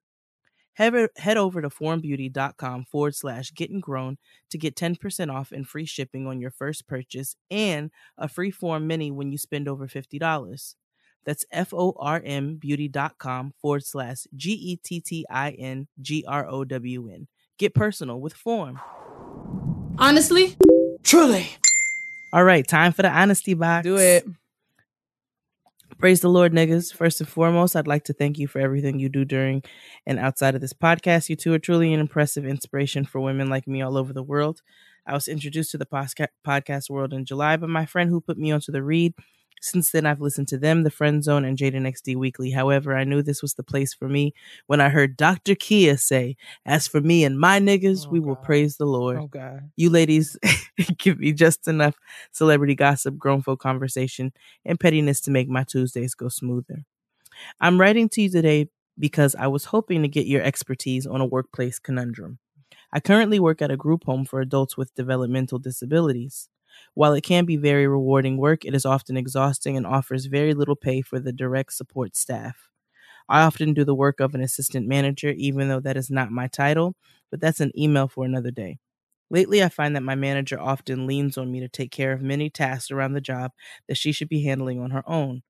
Head, head over to formbeauty.com forward slash getting grown to get 10% off and free shipping on your first purchase and a free form mini when you spend over $50. That's F O R M beauty.com forward slash G E T T I N G R O W N. Get personal with form. Honestly? Truly. All right, time for the honesty box. do it Praise the Lord, niggas. First and foremost, I'd like to thank you for everything you do during and outside of this podcast. You two are truly an impressive inspiration for women like me all over the world. I was introduced to the podcast world in July by my friend who put me onto the read. Since then, I've listened to them, The Friend Zone, and Jaden XD Weekly. However, I knew this was the place for me when I heard Dr. Keia say, As for me and my niggas, Oh, we will praise the Lord. oh god You ladies <laughs> give me just enough celebrity gossip, grown folk conversation, and pettiness to make my Tuesdays go smoother. I'm writing to you today because I was hoping to get your expertise on a workplace conundrum. I currently work at a group home for adults with developmental disabilities. While it can be very rewarding work, it is often exhausting and offers very little pay for the direct support staff. I often do the work of an assistant manager, even though that is not my title, but that's an email for another day. Lately, I find that my manager often leans on me to take care of many tasks around the job that she should be handling on her own.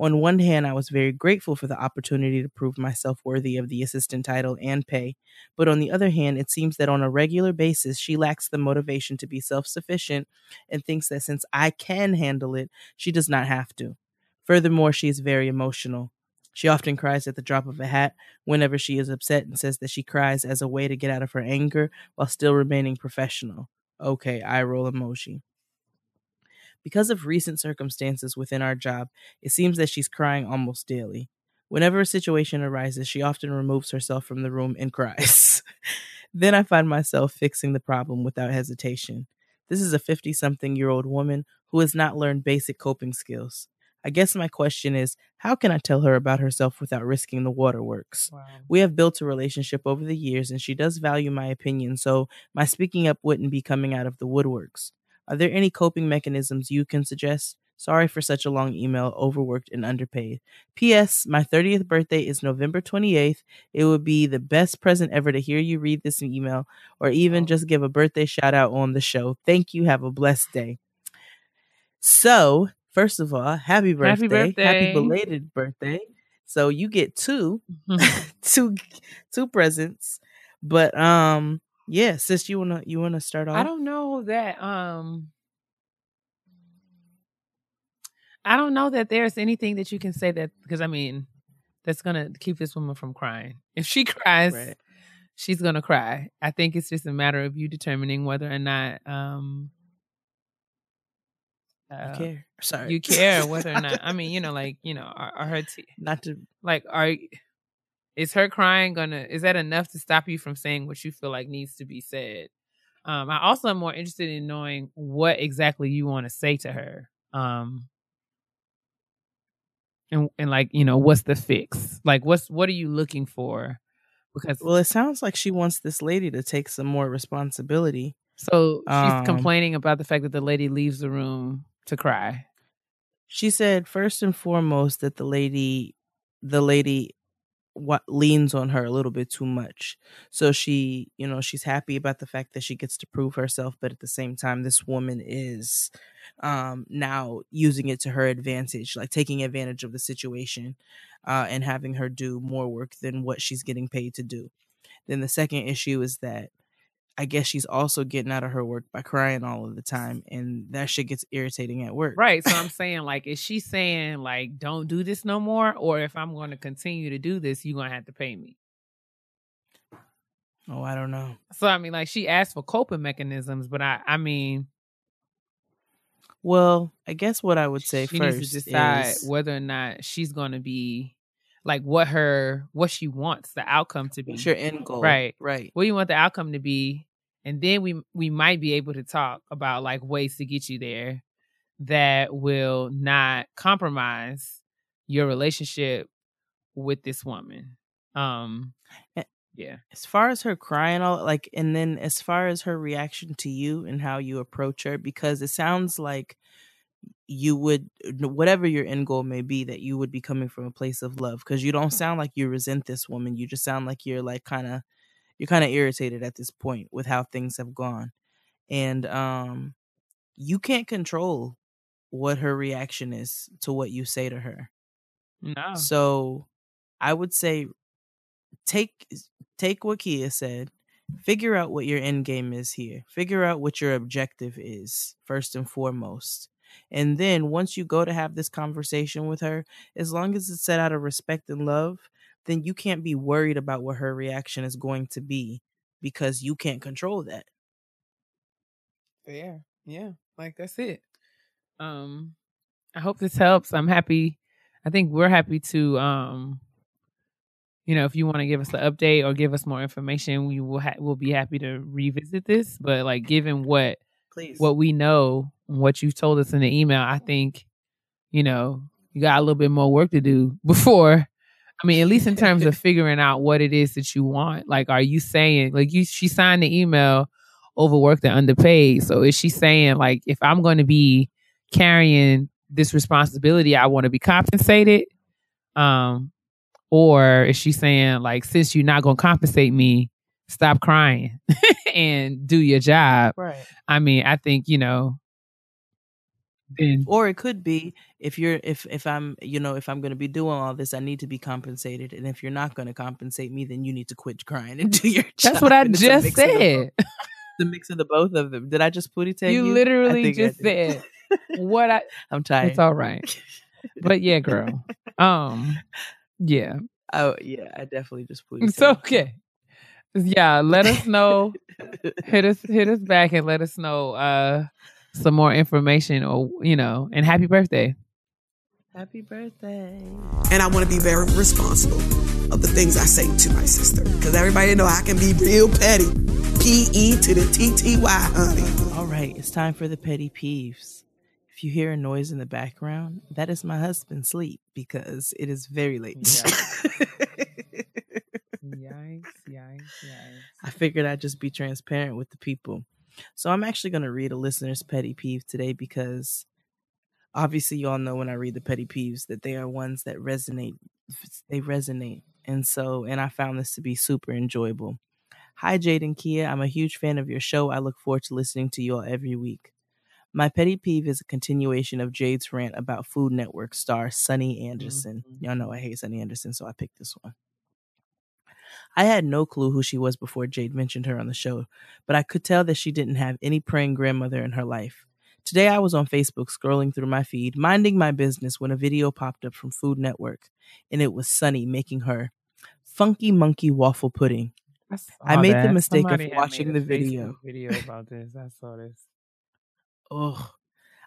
On one hand, I was very grateful for the opportunity to prove myself worthy of the assistant title and pay, but on the other hand, it seems that on a regular basis, she lacks the motivation to be self sufficient and thinks that since I can handle it, she does not have to. Furthermore, she is very emotional. She often cries at the drop of a hat whenever she is upset and says that she cries as a way to get out of her anger while still remaining professional. Okay, I roll emoji. Because of recent circumstances within our job, it seems that she's crying almost daily. Whenever a situation arises, she often removes herself from the room and cries. <laughs> then I find myself fixing the problem without hesitation. This is a 50 something year old woman who has not learned basic coping skills. I guess my question is how can I tell her about herself without risking the waterworks? wow We have built a relationship over the years, and she does value my opinion, so my speaking up wouldn't be coming out of the woodworks. Are there any coping mechanisms you can suggest? Sorry for such a long email, overworked and underpaid. P.S. My 30th birthday is November 28th. It would be the best present ever to hear you read this email or even just give a birthday shout out on the show. Thank you. Have a blessed day. So, first of all, happy birthday. Happy birthday. Happy belated birthday. So you get two <laughs> <laughs> two two presents. But um yeah, sis, you wanna you wanna start off? I don't know that um I don't know that there's anything that you can say that because I mean that's gonna keep this woman from crying. If she <laughs> cries, Right. she's gonna cry. I think it's just a matter of you determining whether or not um You uh, care. Sorry. you care whether or not. I <laughs> mean, you know, like you know, are, are her Not to like are is her crying gonna is that enough to stop you from saying what you feel like needs to be said? Um, I also am more interested in knowing what exactly you want to say to her. Um, and and like you know, what's the fix? Like, what's what are you looking for? Because Well, it sounds like she wants this lady to take some more responsibility. so she's um, complaining about the fact that the lady leaves the room to cry. She said first and foremost that the lady the lady what leans on her a little bit too much. So she, you know, she's happy about the fact that she gets to prove herself, but at the same time this woman is um now using it to her advantage, like taking advantage of the situation uh and having her do more work than what she's getting paid to do. Then the second issue is that I guess she's also getting out of her work by crying all of the time, and that shit gets irritating at work. Right. So I'm <laughs> saying, like, is she saying like, don't do this no more, or if I'm going to continue to do this, you're gonna have to pay me? Oh, I don't know. So I mean, like, she asked for coping mechanisms, but I, I mean, Well, I guess what I would say she first needs to decide is whether or not she's going to be like what her what she wants the outcome to be. what's your end goal, Right. Right. What do you want the outcome to be? And then we we might be able to talk about like ways to get you there that will not compromise your relationship with this woman. Um Eh, yeah. As far as her crying, all like, and then as far as her reaction to you and how you approach her, because it sounds like you would whatever your end goal may be that you would be coming from a place of love because you don't sound like you resent this woman you just sound like you're like kind of you're kind of irritated at this point with how things have gone and um you can't control what her reaction is to what you say to her No. so I would say take take what Keia said, figure out what your end game is here. Figure out what your objective is first and foremost. And then once you go to have this conversation with her, as long as it's set out of respect and love, then you can't be worried about what her reaction is going to be because you can't control that. Fair. Yeah. Like that's it. Um I hope this helps. I'm happy. I think we're happy to um you know, if you want to give us an update or give us more information, we will ha- we'll be happy to revisit this, but like given what Please. what we know, what you've told us in the email, I think you know, you got a little bit more work to do <laughs> before I mean, at least in terms of <laughs> figuring out what it is that you want. Like, are you saying like you? She signed the email, overworked and underpaid. So is she saying like, if I'm going to be carrying this responsibility, I want to be compensated? Um, or is she saying like, since you're not going to compensate me, stop crying <laughs> and do your job? right. I mean, I think you know. Then or it could be if you're if if i'm you know if i'm going to be doing all this i need to be compensated and if you're not going to compensate me then you need to quit crying and do your job that's what I And just the said. <laughs> the mix of the both of them did i just pooty tell you You literally just said what I. <laughs> i'm tired It's all right. But yeah, girl. <laughs> Um, yeah, oh yeah i definitely just pooty it's okay. Yeah, let us know. hit us, hit us back, and let us know uh some more information, or you know, and happy birthday. happy birthday and I want to be very responsible of the things I say to my sister. Because everybody know I can be real petty. P E to the T T Y, honey. all right it's time for the petty peeves if you hear a noise in the background that is my husband sleep because it is very late <laughs> Yikes! Yikes! Yikes! I figured I'd just be transparent with the people. So I'm actually going to read a listener's petty peeve today because obviously you all know when I read the petty peeves that they are ones that resonate. They resonate. And so, and I found this to be super enjoyable. Hi, Jade and Keia. I'm a huge fan of your show. I look forward to listening to you all every week. My petty peeve is a continuation of Jade's rant about Food Network star Sunny Anderson. Mm-hmm. Y'all know I hate Sunny Anderson, so I picked this one. I had no clue who she was before Jade mentioned her on the show, but I could tell that she didn't have any praying grandmother in her life. Today I was on Facebook scrolling through my feed, minding my business when a video popped up from Food Network, and it was Sunny making her funky monkey waffle pudding. I saw made that. the mistake Somebody of watching the video. Video about this. I saw this. Ugh.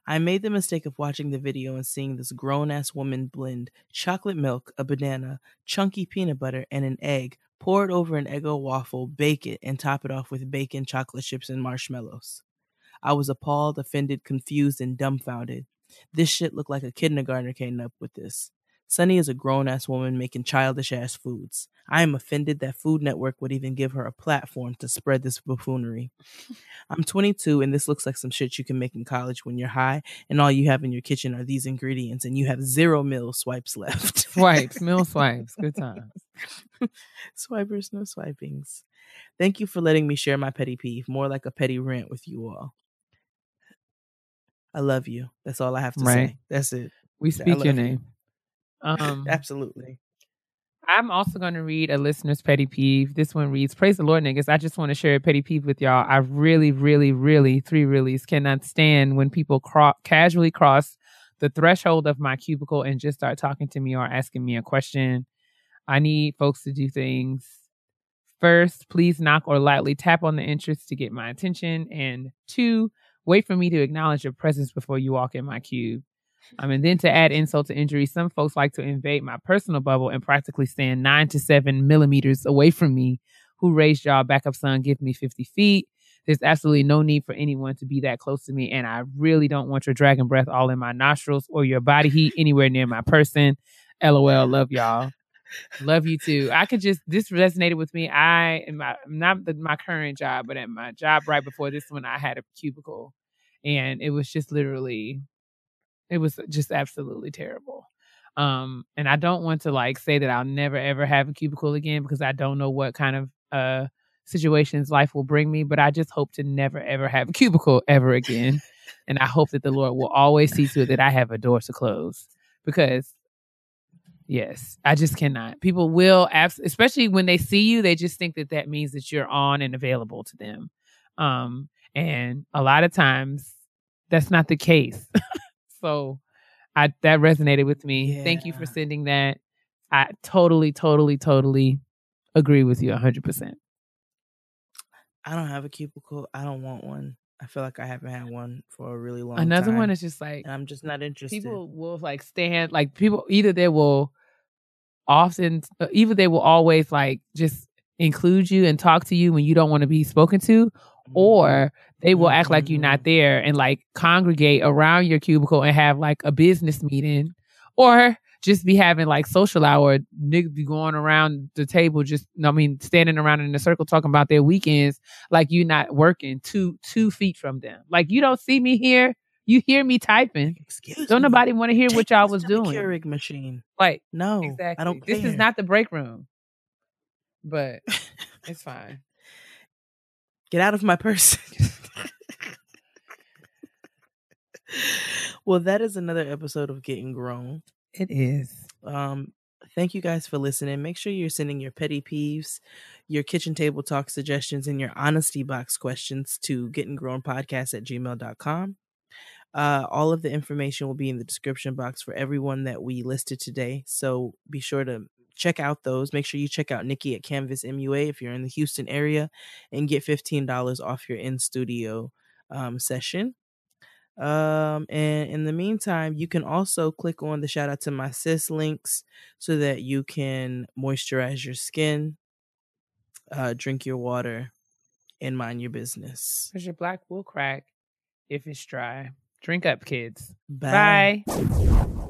I made the mistake of watching the video and seeing this grown ass woman blend chocolate milk, a banana, chunky peanut butter, and an egg, pour it over an Eggo waffle, bake it, and top it off with bacon, chocolate chips, and marshmallows. I was appalled, offended, confused, and dumbfounded. This shit looked like a kindergartner came up with this. Sunny is a grown ass woman making childish ass foods. I am offended that Food Network would even give her a platform to spread this buffoonery. <laughs> I'm 22 and this looks like some shit you can make in college when you're high and all you have in your kitchen are these ingredients and you have zero meal swipes left. <laughs> Swipes, mill <laughs> swipes. Good times. Swipers, no swipings. Thank you for letting me share my petty peeve, more like a petty rant with you all. I love you. That's all I have to Right. say. That's it. We speak your name. you. Um, Absolutely. I'm also going to read a listener's petty peeve. This one reads, Praise the Lord, niggas. I just want to share a petty peeve with y'all. I really, really, really, three reallys, cannot stand when people cro- casually cross the threshold of my cubicle and just start talking to me or asking me a question. I need folks to do things. First, please knock or lightly tap on the entrance to get my attention. And two, wait for me to acknowledge your presence before you walk in my cube. Um, and then to add insult to injury, some folks like to invade my personal bubble and practically stand nine to seven millimeters away from me. Who raised y'all back up, son? Give me 50 feet. There's absolutely no need for anyone to be that close to me. And I really don't want your dragon breath all in my nostrils or your body heat anywhere near my person. LOL. Love y'all. Love you too. I could just this resonated with me. I in my not the, my current job, but at my job right before this one, I had a cubicle, and it was just literally, it was just absolutely terrible. Um, and I don't want to like say that I'll never ever have a cubicle again because I don't know what kind of uh situations life will bring me. But I just hope to never ever have a cubicle ever again, and I hope that the Lord will always see to it that I have a door to close because Yes, I just cannot. People will, abs- especially when they see you, they just think that that means that you're on and available to them. Um, and a lot of times, that's not the case. <laughs> so, I that resonated with me. Thank you for sending that. I totally, totally, totally agree with you hundred percent. I don't have a cubicle. I don't want one. I feel like I haven't had one for a really long Another time. one is just like and I'm just not interested. people will like stand like people either they will often uh, either they will always like just include you and talk to you when you don't want to be spoken to or mm-hmm. they will act like you're not mm-hmm. there and like congregate around your cubicle and have like a business meeting or just be having like social hour niggas be going around the table just I mean standing around in a circle talking about their weekends like you're not working two two feet from them. Like you don't see me here you hear me typing. Excuse don't me. nobody want to hear Take what y'all was doing. Keurig machine. like No, exactly I don't. this is not the break room but <laughs> it's fine Get out of my purse. <laughs> well, that is another episode of Getting Grown. it is Um, thank you guys for listening. Make sure you're sending your petty peeves, your kitchen table talk suggestions, and your honesty box questions to gettinggrownpodcast at gmail.com. Uh, all of the information will be in the description box for everyone that we listed today. So be sure to check out those. Make sure you check out Nikki at Canvas MUA if you're in the Houston area and get $15 off your in studio um, session. Um, and in the meantime, you can also click on the shout out to my sis links so that you can moisturize your skin, uh, drink your water, and mind your business. because your black will crack if it's dry drink up kids Bye. bye.